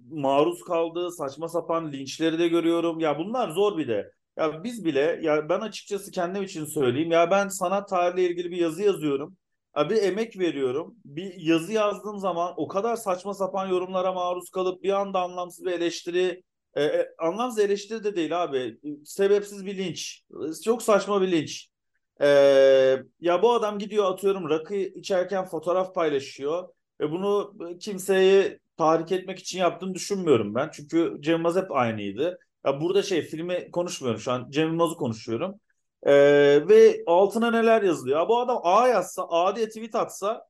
maruz kaldığı saçma sapan linçleri de görüyorum. Ya bunlar zor bir de. Ya biz bile ya ben açıkçası kendim için söyleyeyim. Ya ben sanat tarihiyle ilgili bir yazı yazıyorum. Ya bir emek veriyorum. Bir yazı yazdığım zaman o kadar saçma sapan yorumlara maruz kalıp bir anda anlamsız bir eleştiri e, e, anlamsız eleştiri de değil abi. Sebepsiz bir linç. Çok saçma bir linç. E, ya bu adam gidiyor atıyorum rakı içerken fotoğraf paylaşıyor. Ve bunu kimseyi tahrik etmek için yaptığını düşünmüyorum ben. Çünkü Cem Yılmaz hep aynıydı. Ya burada şey filmi konuşmuyorum şu an. Cem Yılmaz'ı konuşuyorum. Ee, ve altına neler yazılıyor. Ya bu adam A yazsa, A diye tweet atsa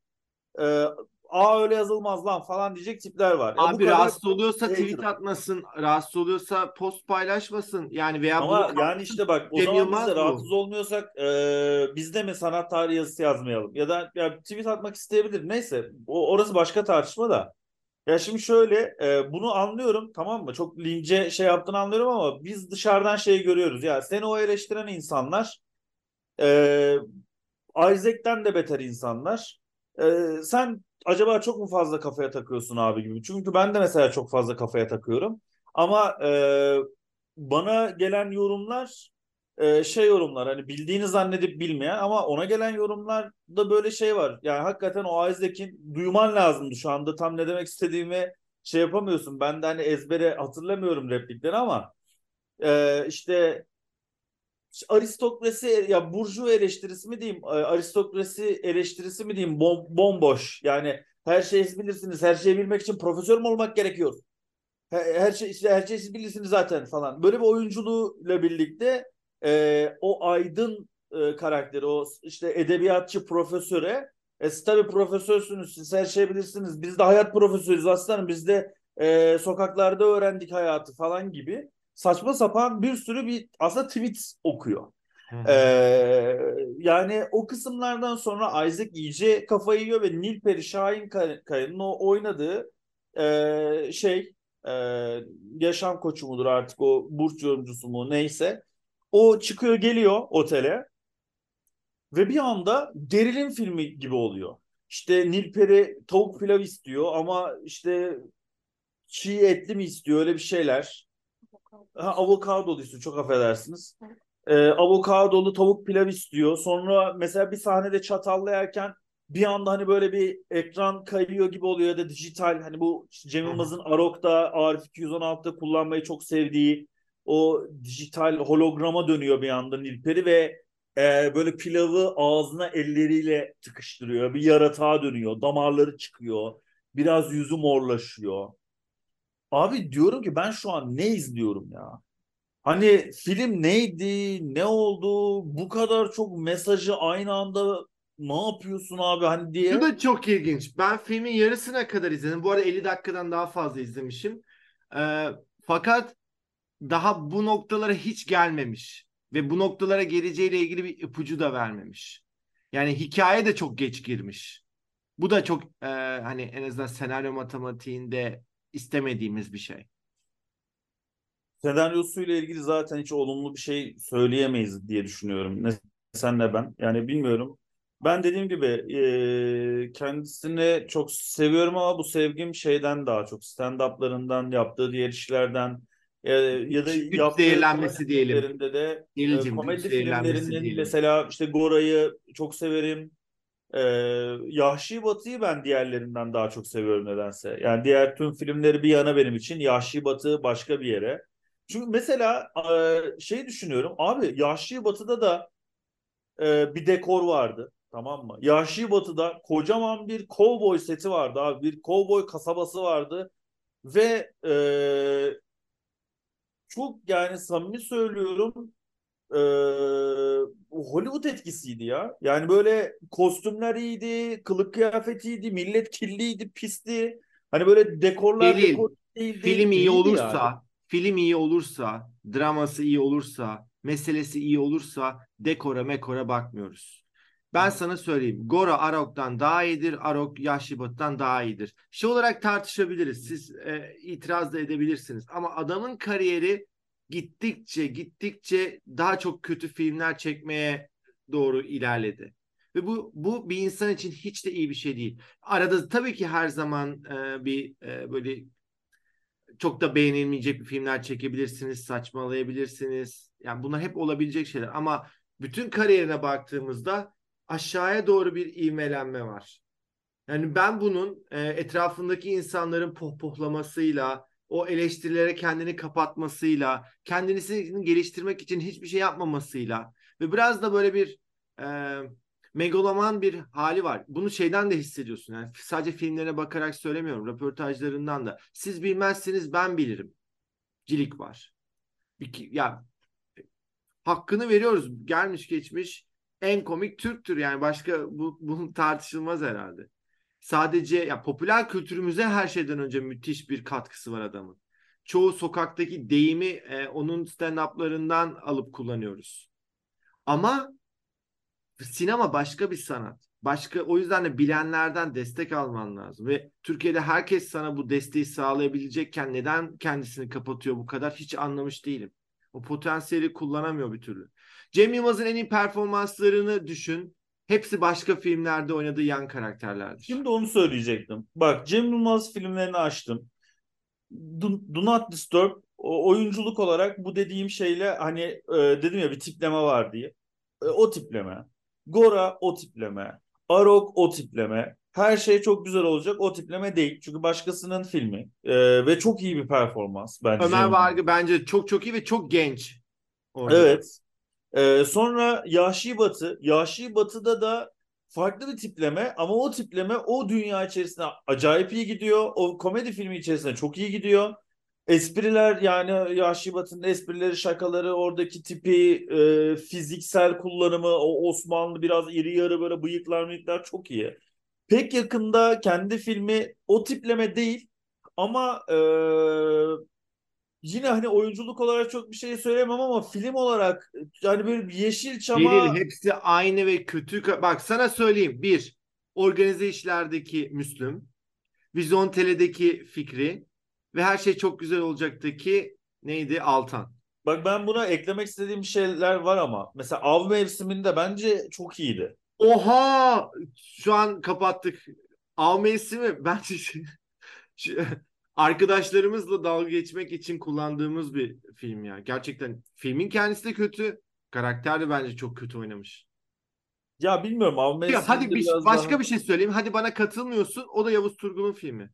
e, A öyle yazılmaz lan falan diyecek tipler var. Ya Abi bu rahatsız oluyorsa tweet atmasın, rahatsız oluyorsa post paylaşmasın. Yani veya Ama yani işte bak o zaman biz de rahatsız olmuyorsak e, biz de mi sanat tarihi yazısı yazmayalım? Ya da ya tweet atmak isteyebilir. Neyse o, orası başka tartışma da. Ya şimdi şöyle e, bunu anlıyorum tamam mı? Çok lince şey yaptığını anlıyorum ama biz dışarıdan şeyi görüyoruz. Ya seni o eleştiren insanlar e, Isaac'ten de beter insanlar. E, sen acaba çok mu fazla kafaya takıyorsun abi gibi? Çünkü ben de mesela çok fazla kafaya takıyorum. Ama e, bana gelen yorumlar e, şey yorumlar hani bildiğini zannedip bilmeyen ama ona gelen yorumlarda böyle şey var. Yani hakikaten o Isaac'in duyman lazımdı şu anda. Tam ne demek istediğimi şey yapamıyorsun. Ben de hani ezbere hatırlamıyorum replikleri ama e, işte aristokrasi ya burju eleştirisi mi diyeyim aristokrasi eleştirisi mi diyeyim bom, bomboş. Yani her şeyi siz bilirsiniz. Her şeyi bilmek için profesör mü olmak gerekiyor? Her, her şey işte her şeyi siz bilirsiniz zaten falan. Böyle bir oyunculuğuyla birlikte e, o aydın e, karakteri, o işte edebiyatçı profesöre e, siz tabii profesörsünüz, siz her şeyi bilirsiniz. Biz de hayat profesörüyüz aslanım. Biz de e, sokaklarda öğrendik hayatı falan gibi saçma sapan bir sürü bir aslında tweet okuyor. Ee, yani o kısımlardan sonra Isaac iyice kafayı yiyor ve Nilperi Şahin Kaya'nın o oynadığı e, şey e, yaşam koçu mudur artık o burç yorumcusu mu neyse o çıkıyor geliyor otele ve bir anda gerilim filmi gibi oluyor. İşte Nilperi tavuk pilav istiyor ama işte çiğ etli mi istiyor öyle bir şeyler. Ha, avokadolu istiyor çok affedersiniz. Ee, avokadolu tavuk pilav istiyor. Sonra mesela bir sahnede çatalla yerken bir anda hani böyle bir ekran kayıyor gibi oluyor ya da dijital hani bu Cem Yılmaz'ın Arok'ta Arif 216'da kullanmayı çok sevdiği o dijital holograma dönüyor bir anda Nilperi ve e, böyle pilavı ağzına elleriyle tıkıştırıyor. Bir yaratığa dönüyor. Damarları çıkıyor. Biraz yüzü morlaşıyor. Abi diyorum ki ben şu an ne izliyorum ya? Hani film neydi? Ne oldu? Bu kadar çok mesajı aynı anda ne yapıyorsun abi hani diye. Bu da çok ilginç. Ben filmin yarısına kadar izledim. Bu arada 50 dakikadan daha fazla izlemişim. Ee, fakat daha bu noktalara hiç gelmemiş ve bu noktalara geleceğiyle ilgili bir ipucu da vermemiş. Yani hikaye de çok geç girmiş. Bu da çok e, hani en azından senaryo matematiğinde istemediğimiz bir şey. Senaryosuyla ilgili zaten hiç olumlu bir şey söyleyemeyiz diye düşünüyorum. Ne sen ne ben. Yani bilmiyorum. Ben dediğim gibi e, kendisini çok seviyorum ama bu sevgim şeyden daha çok stand-up'larından yaptığı diğer işlerden e, ya da güç zehirlenmesi diyelim. de e, komedi filmlerinin mesela işte Gora'yı çok severim. E, Yahşi Batı'yı ben diğerlerinden daha çok seviyorum nedense. Yani diğer tüm filmleri bir yana benim için Yahşi Batı başka bir yere. Çünkü mesela e, şey düşünüyorum abi Yahşi Batı'da da e, bir dekor vardı. Tamam mı? Yahşi Batı'da kocaman bir kovboy seti vardı abi. Bir kovboy kasabası vardı. Ve e, çok yani samimi söylüyorum e, Hollywood etkisiydi ya. Yani böyle kostümler iyiydi, kılık kıyafetiydi, millet kirliydi, pisti. Hani böyle dekorlar Delil. dekor değildi. Film iyi olursa, yani. film iyi olursa, draması iyi olursa, meselesi iyi olursa dekora mekora bakmıyoruz. Ben sana söyleyeyim. Gora Arok'tan daha iyidir. Arok Yashibat'tan daha iyidir. Şey olarak tartışabiliriz. Siz e, itiraz da edebilirsiniz. Ama adamın kariyeri gittikçe gittikçe daha çok kötü filmler çekmeye doğru ilerledi. Ve bu bu bir insan için hiç de iyi bir şey değil. Arada tabii ki her zaman e, bir e, böyle çok da beğenilmeyecek bir filmler çekebilirsiniz, saçmalayabilirsiniz. Yani bunlar hep olabilecek şeyler ama bütün kariyerine baktığımızda aşağıya doğru bir ivmelenme var. Yani ben bunun e, etrafındaki insanların pohpohlamasıyla, o eleştirilere kendini kapatmasıyla, kendisini geliştirmek için hiçbir şey yapmamasıyla ve biraz da böyle bir e, megaloman bir hali var. Bunu şeyden de hissediyorsun. Yani sadece filmlerine bakarak söylemiyorum, röportajlarından da. Siz bilmezsiniz ben bilirim. Cilik var. Bir, ya hakkını veriyoruz. Gelmiş geçmiş en komik Türktür yani başka bu, bu tartışılmaz herhalde. Sadece ya popüler kültürümüze her şeyden önce müthiş bir katkısı var adamın. Çoğu sokaktaki deyimi e, onun stand-up'larından alıp kullanıyoruz. Ama sinema başka bir sanat. Başka o yüzden de bilenlerden destek alman lazım ve Türkiye'de herkes sana bu desteği sağlayabilecekken neden kendisini kapatıyor bu kadar hiç anlamış değilim. O potansiyeli kullanamıyor bir türlü. Cem Yılmaz'ın en iyi performanslarını düşün. Hepsi başka filmlerde oynadığı yan karakterlerdir. Şimdi onu söyleyecektim. Bak Cem Yılmaz filmlerini açtım. Do, Do Not Disturb o, oyunculuk olarak bu dediğim şeyle hani e, dedim ya bir tipleme var diye. E, o tipleme. Gora o tipleme. Arok o tipleme. Her şey çok güzel olacak o tipleme değil. Çünkü başkasının filmi. E, ve çok iyi bir performans bence. Ömer Vargı bence çok çok iyi ve çok genç. Orada. Evet. Ee, sonra Yahşi Batı. Yahşi Batı'da da farklı bir tipleme ama o tipleme o dünya içerisinde acayip iyi gidiyor. O komedi filmi içerisinde çok iyi gidiyor. Espriler yani Yahşi Batı'nın esprileri, şakaları, oradaki tipi, e, fiziksel kullanımı, o Osmanlı biraz iri yarı böyle bıyıklar mıyıklar çok iyi. Pek yakında kendi filmi o tipleme değil ama e, yine hani oyunculuk olarak çok bir şey söylemem ama film olarak yani böyle bir Yeşilçam'a... Değil, hepsi aynı ve kötü. Bak sana söyleyeyim. Bir, organize işlerdeki Müslüm. Vizontele'deki Fikri. Ve her şey çok güzel olacaktaki neydi? Altan. Bak ben buna eklemek istediğim şeyler var ama. Mesela av mevsiminde bence çok iyiydi. Oha! Şu an kapattık. Av mevsimi bence <laughs> arkadaşlarımızla dalga geçmek için kullandığımız bir film ya. Gerçekten filmin kendisi de kötü. Karakter de bence çok kötü oynamış. Ya bilmiyorum Av ya, Hadi bir, başka daha... bir şey söyleyeyim. Hadi bana katılmıyorsun. O da Yavuz Turgul'un filmi.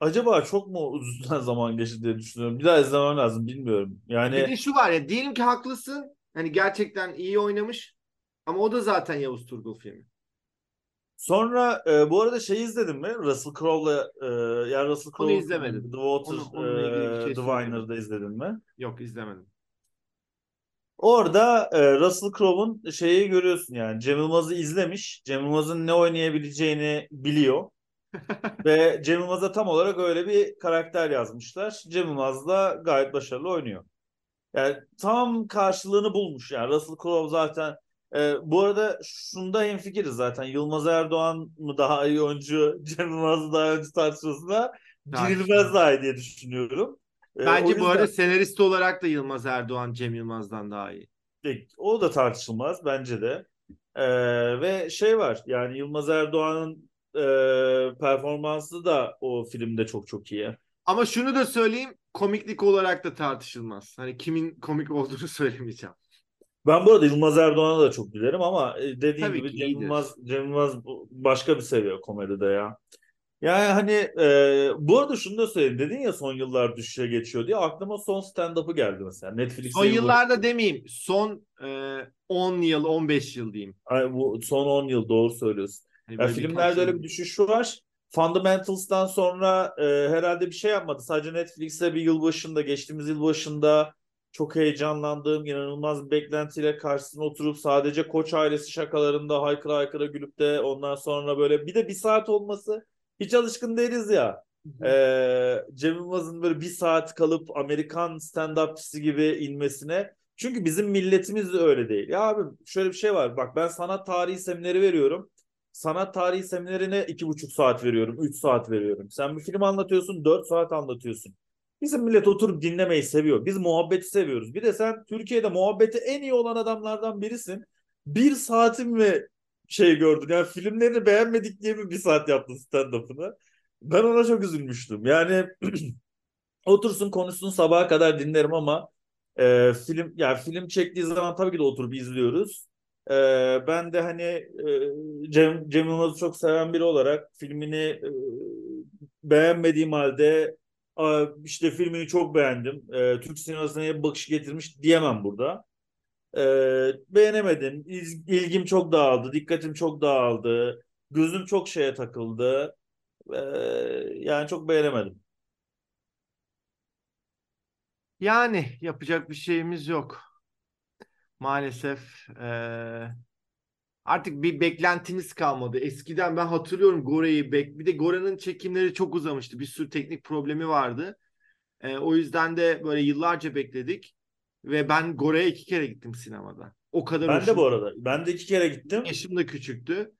Acaba çok mu uzun <laughs> zaman geçti diye düşünüyorum. Bir daha izlemem lazım bilmiyorum. Yani Bir de şu var ya diyelim ki haklısın. Hani gerçekten iyi oynamış. Ama o da zaten Yavuz Turgul filmi. Sonra e, bu arada şey izledin mi? Russell Crowe'la e, yani Russell Crowe Onu izlemedim. The Water onu, e, şey Diviner'da izledin mi? Yok izlemedim. Orada e, Russell Crowe'un şeyi görüyorsun yani Cem Yılmaz'ı izlemiş. Cem Yılmaz'ın ne oynayabileceğini biliyor. <laughs> Ve Cem Yılmaz'a tam olarak öyle bir karakter yazmışlar. Cem Yılmaz da gayet başarılı oynuyor. Yani tam karşılığını bulmuş yani. Russell Crowe zaten ee, bu arada şunda hemfikiriz zaten. Yılmaz Erdoğan mı daha iyi oyuncu, <laughs> Cem Yılmaz daha önce tartışmasında girilmez daha iyi diye düşünüyorum. Ee, Bence yüzden... bu arada senarist olarak da Yılmaz Erdoğan Cem Yılmaz'dan daha iyi. O da tartışılmaz bence de. Ee, ve şey var yani Yılmaz Erdoğan'ın e, performansı da o filmde çok çok iyi. Ama şunu da söyleyeyim komiklik olarak da tartışılmaz. Hani kimin komik olduğunu <laughs> söylemeyeceğim. Ben bu arada Yılmaz Erdoğan'ı da çok bilirim ama e, dediğim Tabii gibi Cem Yılmaz, Cem Yılmaz başka bir seviye komedide ya. Yani hani e, bu arada şunu da söyleyeyim. Dedin ya son yıllar düşüşe geçiyor diye aklıma son stand-up'ı geldi mesela. Netflix'te son yıllarda demeyeyim. Son e, 10 yıl 15 yıl diyeyim. Ay, bu son 10 yıl doğru söylüyorsun. Yani ya filmlerde öyle bir düşüş var. Fundamentals'tan sonra e, herhalde bir şey yapmadı. Sadece Netflix'te bir yıl başında, geçtiğimiz yıl başında çok heyecanlandığım, inanılmaz bir beklentiyle karşısına oturup sadece koç ailesi şakalarında haykıra haykıra gülüp de ondan sonra böyle bir de bir saat olması hiç alışkın değiliz ya. Ee, Cem Yılmaz'ın böyle bir saat kalıp Amerikan stand-upçısı gibi inmesine Çünkü bizim milletimiz de öyle değil. Ya abi şöyle bir şey var. Bak ben sanat tarihi semineri veriyorum. Sanat tarihi seminerine iki buçuk saat veriyorum. Üç saat veriyorum. Sen bir film anlatıyorsun. Dört saat anlatıyorsun. Bizim millet oturup dinlemeyi seviyor. Biz muhabbeti seviyoruz. Bir de sen Türkiye'de muhabbeti en iyi olan adamlardan birisin. Bir saatin mi şey gördün? Yani filmlerini beğenmedik diye mi bir saat yaptın stand-up'ını? Ben ona çok üzülmüştüm. Yani <clears throat> otursun konuşsun sabaha kadar dinlerim ama e, film yani film çektiği zaman tabii ki de oturup izliyoruz. E, ben de hani e, Cem, Cem Yılmaz'ı çok seven biri olarak filmini e, beğenmediğim halde işte filmini çok beğendim. E, Türk sinemasına bir bakış getirmiş diyemem burada. E, beğenemedim. İz, ilgim çok dağıldı. Dikkatim çok dağıldı. Gözüm çok şeye takıldı. E, yani çok beğenemedim. Yani yapacak bir şeyimiz yok. Maalesef ee, artık bir beklentimiz kalmadı. Eskiden ben hatırlıyorum Gore'yi bek bir de Gore'nin çekimleri çok uzamıştı. Bir sürü teknik problemi vardı. E, o yüzden de böyle yıllarca bekledik ve ben Gore'ye iki kere gittim sinemada. O kadar Ben de bu arada. Ben de iki kere gittim. Yaşım da küçüktü.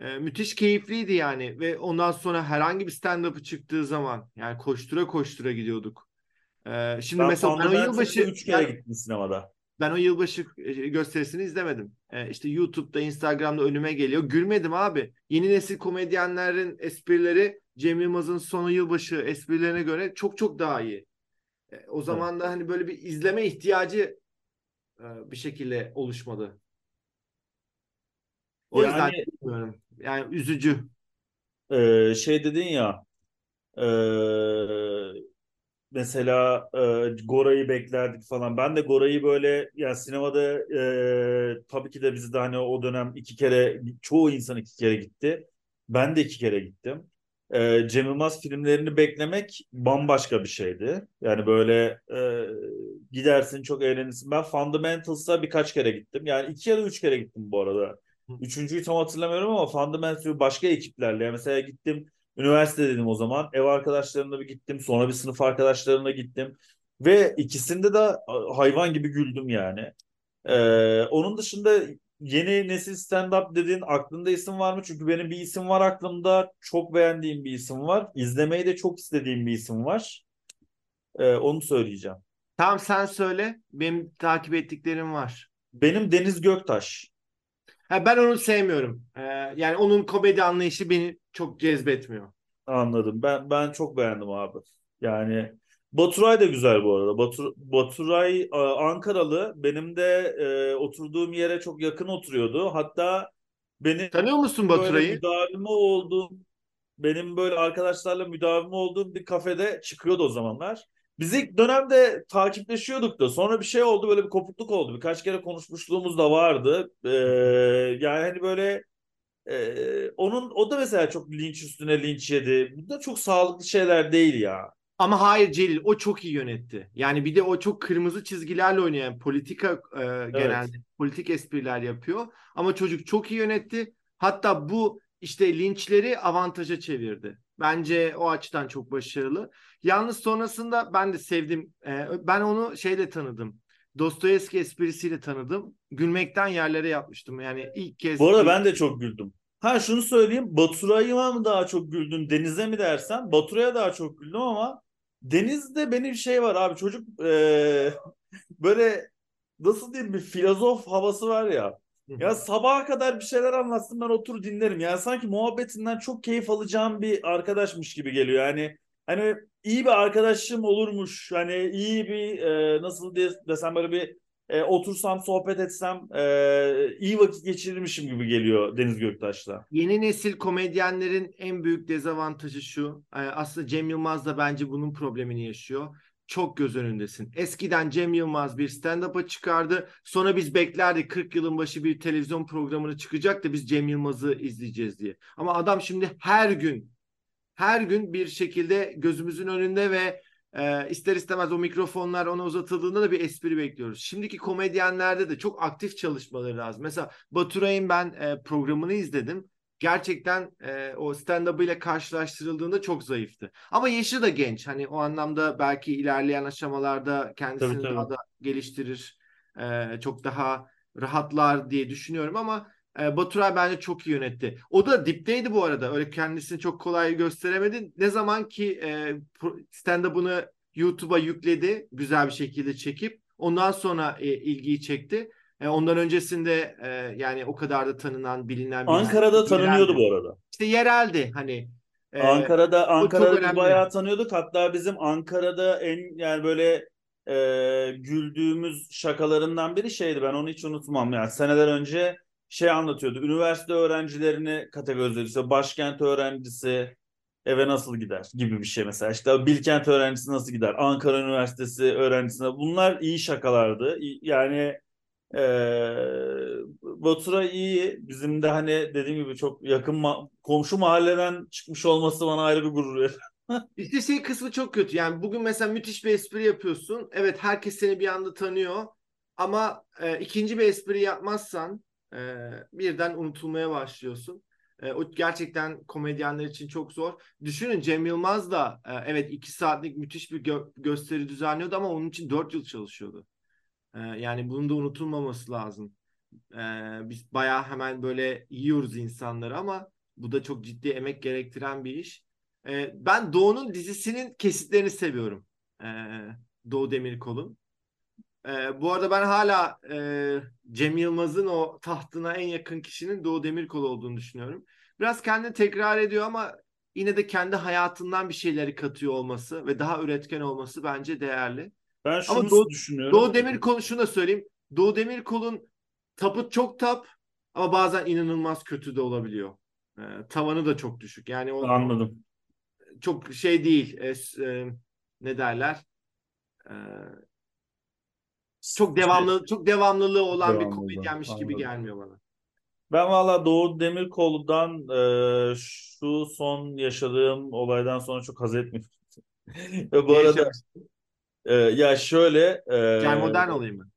E, müthiş keyifliydi yani ve ondan sonra herhangi bir stand-up'ı çıktığı zaman yani koştura koştura gidiyorduk. E, şimdi Ben mesela ben yılbaşı üç kere ben- gittim sinemada. Ben o yılbaşı e, gösterisini izlemedim. Ee, işte YouTube'da, Instagram'da önüme geliyor. Gülmedim abi. Yeni nesil komedyenlerin esprileri Cem Yılmaz'ın sonu yılbaşı esprilerine göre çok çok daha iyi. Ee, o zaman da hani böyle bir izleme ihtiyacı e, bir şekilde oluşmadı. O yüzden Yani bilmiyorum. Yani üzücü. e, şey dedin ya e, mesela e, Gora'yı beklerdik falan. Ben de Gora'yı böyle yani sinemada e, tabii ki de bizi de hani o dönem iki kere çoğu insan iki kere gitti. Ben de iki kere gittim. E, Cem Yılmaz filmlerini beklemek bambaşka bir şeydi. Yani böyle e, gidersin çok eğlenirsin. Ben Fundamentals'a birkaç kere gittim. Yani iki ya da üç kere gittim bu arada. Üçüncüyü tam hatırlamıyorum ama Fundamentals'ı başka ekiplerle. Yani mesela gittim Üniversite dedim o zaman. Ev arkadaşlarımla bir gittim. Sonra bir sınıf arkadaşlarımla gittim. Ve ikisinde de hayvan gibi güldüm yani. Ee, onun dışında yeni nesil stand-up dediğin aklında isim var mı? Çünkü benim bir isim var aklımda. Çok beğendiğim bir isim var. İzlemeyi de çok istediğim bir isim var. Ee, onu söyleyeceğim. Tamam sen söyle. Benim takip ettiklerim var. Benim Deniz Göktaş. Ha, ben onu sevmiyorum. Ee, yani onun komedi anlayışı beni çok cezbetmiyor. Anladım. Ben ben çok beğendim abi. Yani Baturay da güzel bu arada. Batur, Baturay e, Ankaralı. Benim de e, oturduğum yere çok yakın oturuyordu. Hatta benim Tanıyor musun Baturay'ı? müdavimi olduğum benim böyle arkadaşlarla müdavimi olduğum bir kafede çıkıyordu o zamanlar. Biz ilk dönemde takipleşiyorduk da sonra bir şey oldu böyle bir kopukluk oldu. Birkaç kere konuşmuşluğumuz da vardı. Ee, yani hani böyle ee, onun o da mesela çok linç üstüne linç yedi. Bu da çok sağlıklı şeyler değil ya. Ama hayır Celil o çok iyi yönetti. Yani bir de o çok kırmızı çizgilerle oynayan politika e, genelde politik espriler yapıyor. Ama çocuk çok iyi yönetti. Hatta bu işte linçleri avantaja çevirdi. Bence o açıdan çok başarılı. Yalnız sonrasında ben de sevdim. E, ben onu şeyle tanıdım. Dostoyevski esprisiyle tanıdım. Gülmekten yerlere yapmıştım. Yani ilk kez Bu arada ben de çok güldüm. Ha şunu söyleyeyim. Baturay'a mı daha çok güldün? Deniz'e mi dersen? Baturay'a daha çok güldüm ama Deniz'de benim şey var abi çocuk eee, <laughs> böyle nasıl diyeyim bir filozof havası var ya. Ya sabaha kadar bir şeyler anlatsın ben otur dinlerim. Yani sanki muhabbetinden çok keyif alacağım bir arkadaşmış gibi geliyor. Yani hani iyi bir arkadaşım olurmuş. Hani iyi bir e, nasıl desem böyle bir e, otursam sohbet etsem e, iyi vakit geçirirmişim gibi geliyor Deniz Göktaş'la. Yeni nesil komedyenlerin en büyük dezavantajı şu. e, Aslında Cem Yılmaz da bence bunun problemini yaşıyor. Çok göz önündesin. Eskiden Cem Yılmaz bir stand-up'a çıkardı. Sonra biz beklerdik 40 yılın başı bir televizyon programına çıkacak da biz Cem Yılmaz'ı izleyeceğiz diye. Ama adam şimdi her gün her gün bir şekilde gözümüzün önünde ve e, ister istemez o mikrofonlar ona uzatıldığında da bir espri bekliyoruz. Şimdiki komedyenlerde de çok aktif çalışmaları lazım. Mesela Baturay'ın ben e, programını izledim. Gerçekten e, o stand-up ile karşılaştırıldığında çok zayıftı. Ama yaşı da genç. Hani o anlamda belki ilerleyen aşamalarda kendisini Tabii, tabii. daha da geliştirir. e, çok daha rahatlar diye düşünüyorum ama e, Baturay bence çok iyi yönetti. O da dipteydi bu arada. Öyle kendisini çok kolay gösteremedi. Ne zaman ki e, stand-up'ını YouTube'a yükledi güzel bir şekilde çekip ondan sonra e, ilgiyi çekti. E, ondan öncesinde e, yani o kadar da tanınan, bilinen bir Ankara'da tanınıyordu bu arada. İşte yereldi hani. E, Ankara'da Ankara'da bayağı tanıyorduk. Hatta bizim Ankara'da en yani böyle e, güldüğümüz şakalarından biri şeydi. Ben onu hiç unutmam. Yani seneler önce şey anlatıyordu. Üniversite öğrencilerini kategorizliyordu. İşte başkent öğrencisi eve nasıl gider gibi bir şey mesela. İşte Bilkent öğrencisi nasıl gider? Ankara Üniversitesi öğrencisine. Bunlar iyi şakalardı. Yani e, Batura iyi. Bizim de hani dediğim gibi çok yakın ma- komşu mahalleden çıkmış olması bana ayrı bir gurur verir. İşte şey kısmı çok kötü. Yani bugün mesela müthiş bir espri yapıyorsun. Evet herkes seni bir anda tanıyor. Ama e, ikinci bir espri yapmazsan e, birden unutulmaya başlıyorsun. E, o gerçekten komedyenler için çok zor. Düşünün Cem Yılmaz da e, evet iki saatlik müthiş bir gö- gösteri düzenliyordu ama onun için dört yıl çalışıyordu. Yani bunun da unutulmaması lazım. Biz bayağı hemen böyle yiyoruz insanları ama bu da çok ciddi emek gerektiren bir iş. Ben Doğu'nun dizisinin kesitlerini seviyorum. Doğu Demirkol'un. Bu arada ben hala e, Cem Yılmaz'ın o tahtına en yakın kişinin Doğu Demirkol olduğunu düşünüyorum. Biraz kendini tekrar ediyor ama yine de kendi hayatından bir şeyleri katıyor olması ve daha üretken olması bence değerli. Ben şunu ama Doğu, düşünüyorum. Doğu Demirkol şunu da söyleyeyim. Doğu Demirkol'un tapı çok tap ama bazen inanılmaz kötü de olabiliyor. E, tavanı da çok düşük. Yani o Anladım. Çok şey değil. E, e, ne derler? E, çok devamlı çok devamlılığı olan devamlı bir komedyenmiş gibi gelmiyor bana. Ben valla Doğu Demirkol'dan e, şu son yaşadığım olaydan sonra çok haz etmiyorum. Ve <laughs> bu arada e, ya şöyle e, Cermodern olayım mı?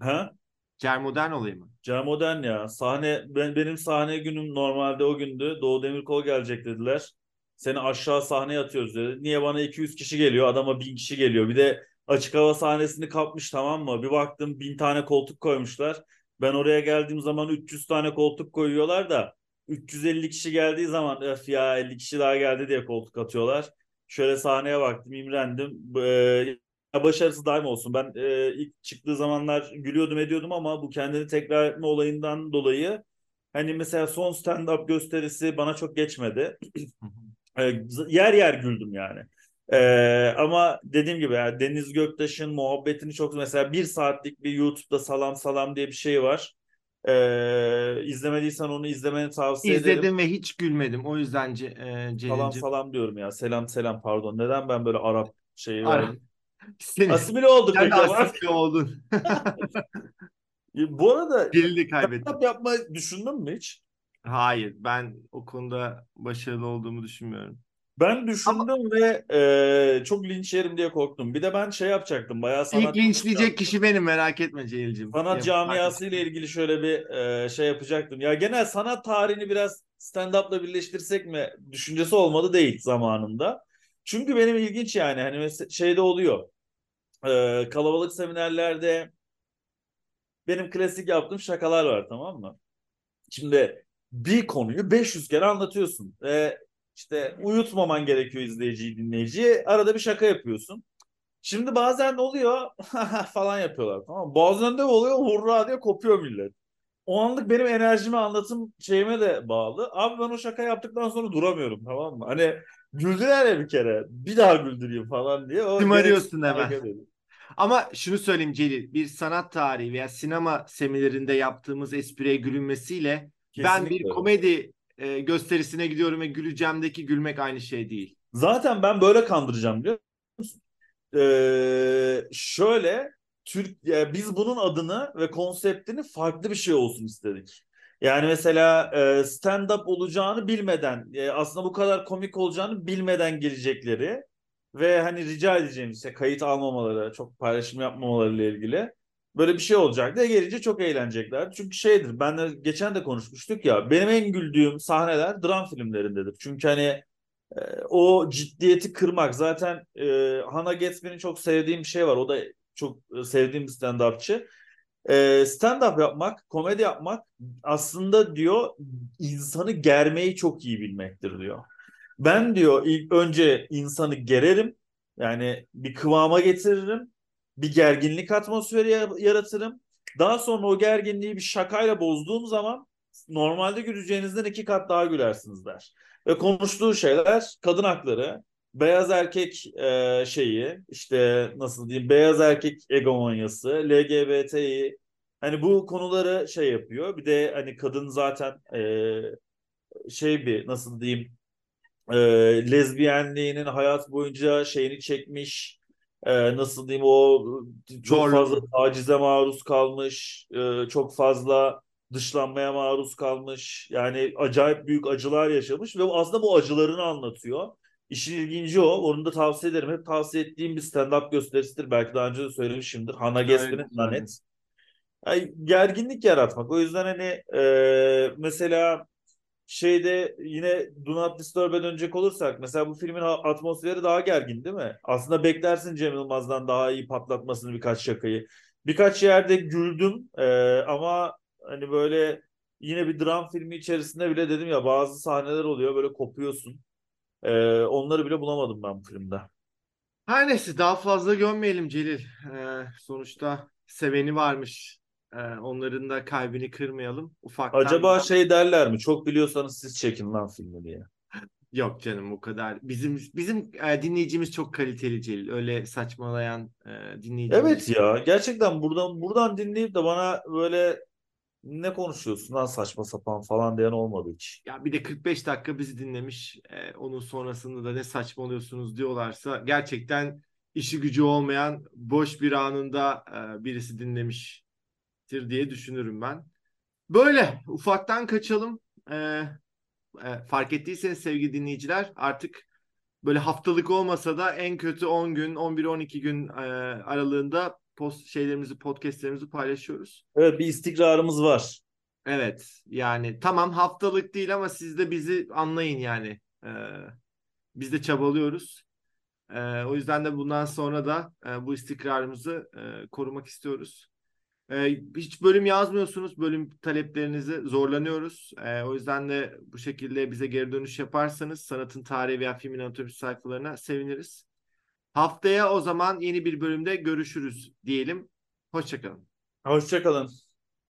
Ha? Cermodern olayım mı? Cermodern ya. Sahne ben benim sahne günüm normalde o gündü. Doğu Demirkol gelecek dediler. Seni aşağı sahneye atıyoruz dedi. Niye bana 200 kişi geliyor adama 1000 kişi geliyor. Bir de açık hava sahnesini kapmış tamam mı? Bir baktım 1000 tane koltuk koymuşlar. Ben oraya geldiğim zaman 300 tane koltuk koyuyorlar da 350 kişi geldiği zaman öf ya 50 kişi daha geldi diye koltuk atıyorlar. Şöyle sahneye baktım imrendim. Ee, başarısı daim olsun. Ben e, ilk çıktığı zamanlar gülüyordum ediyordum ama bu kendini tekrar etme olayından dolayı hani mesela son stand-up gösterisi bana çok geçmedi. yer yer güldüm yani. Ee, ama dediğim gibi yani Deniz Göktaş'ın muhabbetini çok mesela bir saatlik bir YouTube'da salam salam diye bir şey var. Ee, izlemediysen onu izlemeni tavsiye İzledim ederim. ve hiç gülmedim. O yüzden ce, e, Salam salam diyorum ya. Selam selam pardon. Neden ben böyle Arap şeyi Ara. Seni, asimile olduk. Sen asimile oldun. <laughs> Bu arada Dilini kaybettim. yapma düşündün mü hiç? Hayır ben o konuda başarılı olduğumu düşünmüyorum. Ben düşündüm Ama, ve e, çok linç yerim diye korktum. Bir de ben şey yapacaktım bayağı sanat... İlk linçleyecek kişi benim merak etme Cehil'cim. Sanat camiası ile ilgili şöyle bir e, şey yapacaktım. Ya genel sanat tarihini biraz stand-up'la birleştirsek mi düşüncesi olmadı değil zamanında. Çünkü benim ilginç yani hani şeyde oluyor. E, kalabalık seminerlerde benim klasik yaptığım şakalar var tamam mı? Şimdi bir konuyu 500 kere anlatıyorsun. Ve işte uyutmaman gerekiyor izleyiciyi, dinleyiciyi. Arada bir şaka yapıyorsun. Şimdi bazen oluyor <laughs> falan yapıyorlar tamam mı? Bazen de oluyor hurra diye kopuyor millet. O anlık benim enerjimi anlatım şeyime de bağlı. Abi ben o şaka yaptıktan sonra duramıyorum tamam mı? Hani güldüler ya bir kere. Bir daha güldüreyim falan diye. O Şımarıyorsun hemen. Ama şunu söyleyeyim Celil. Bir sanat tarihi veya sinema seminerinde yaptığımız espriye gülünmesiyle Kesinlikle. ben bir komedi e, gösterisine gidiyorum ve güleceğimdeki gülmek aynı şey değil. Zaten ben böyle kandıracağım biliyor musun? Ee, şöyle Türk yani biz bunun adını ve konseptini farklı bir şey olsun istedik. Yani mesela e, stand-up olacağını bilmeden, e, aslında bu kadar komik olacağını bilmeden gelecekleri ve hani rica edeceğim işte kayıt almamaları, çok paylaşım yapmamaları ile ilgili böyle bir şey olacak diye gelince çok eğlenecekler. Çünkü şeydir ben de geçen de konuşmuştuk ya benim en güldüğüm sahneler dram filmlerindedir. Çünkü hani e, o ciddiyeti kırmak zaten e, Hannah Gatsby'nin çok sevdiğim bir şey var. O da çok sevdiğim bir stand-upçı. e, stand-up yapmak, komedi yapmak aslında diyor insanı germeyi çok iyi bilmektir diyor. Ben diyor ilk önce insanı gererim. Yani bir kıvama getiririm. Bir gerginlik atmosferi yaratırım. Daha sonra o gerginliği bir şakayla bozduğum zaman normalde güleceğinizden iki kat daha gülersiniz der. Ve konuştuğu şeyler kadın hakları, beyaz erkek e, şeyi, işte nasıl diyeyim, beyaz erkek egomonyası, LGBT'yi hani bu konuları şey yapıyor. Bir de hani kadın zaten e, şey bir nasıl diyeyim e, lezbiyenliğinin hayat boyunca şeyini çekmiş e, nasıl diyeyim o çok Doğru. fazla tacize maruz kalmış e, çok fazla dışlanmaya maruz kalmış yani acayip büyük acılar yaşamış ve aslında bu acılarını anlatıyor. İşin ilginci o. Onu da tavsiye ederim. Hep tavsiye ettiğim bir stand-up gösterisidir. Belki daha önce de söylemişimdir. Hannah Gadsby'nin Lanet. Yani gerginlik yaratmak. O yüzden hani e, mesela şeyde yine Do Not Disturb'e dönecek olursak mesela bu filmin atmosferi daha gergin değil mi? Aslında beklersin Cem Yılmaz'dan daha iyi patlatmasını birkaç şakayı. Birkaç yerde güldüm e, ama hani böyle yine bir dram filmi içerisinde bile dedim ya bazı sahneler oluyor böyle kopuyorsun. E, onları bile bulamadım ben bu filmde. Her neyse daha fazla gömmeyelim Celil. Ee, sonuçta seveni varmış. Ee, onların da kalbini kırmayalım. Ufaktan Acaba da- şey derler mi? Çok biliyorsanız siz çekin lan filmi diye. <laughs> Yok canım o kadar. Bizim bizim e, dinleyicimiz çok kaliteli Celil. Öyle saçmalayan e, dinleyicimiz. Evet ya gerçekten buradan buradan dinleyip de bana böyle ne konuşuyorsun lan saçma sapan falan diyen olmadı hiç. Ya bir de 45 dakika bizi dinlemiş. E, onun sonrasında da ne saçmalıyorsunuz diyorlarsa gerçekten işi gücü olmayan boş bir anında e, birisi dinlemiştir diye düşünürüm ben. Böyle ufaktan kaçalım. E, e, fark ettiyseniz sevgili dinleyiciler artık böyle haftalık olmasa da en kötü 10 gün, 11-12 gün e, aralığında post şeylerimizi, podcastlerimizi paylaşıyoruz. Evet bir istikrarımız var. Evet yani tamam haftalık değil ama siz de bizi anlayın yani. Ee, biz de çabalıyoruz. Ee, o yüzden de bundan sonra da e, bu istikrarımızı e, korumak istiyoruz. Ee, hiç bölüm yazmıyorsunuz. Bölüm taleplerinizi zorlanıyoruz. Ee, o yüzden de bu şekilde bize geri dönüş yaparsanız sanatın tarihi veya filmin anatomisi sayfalarına seviniriz. Haftaya o zaman yeni bir bölümde görüşürüz diyelim. Hoşçakalın. Hoşçakalın.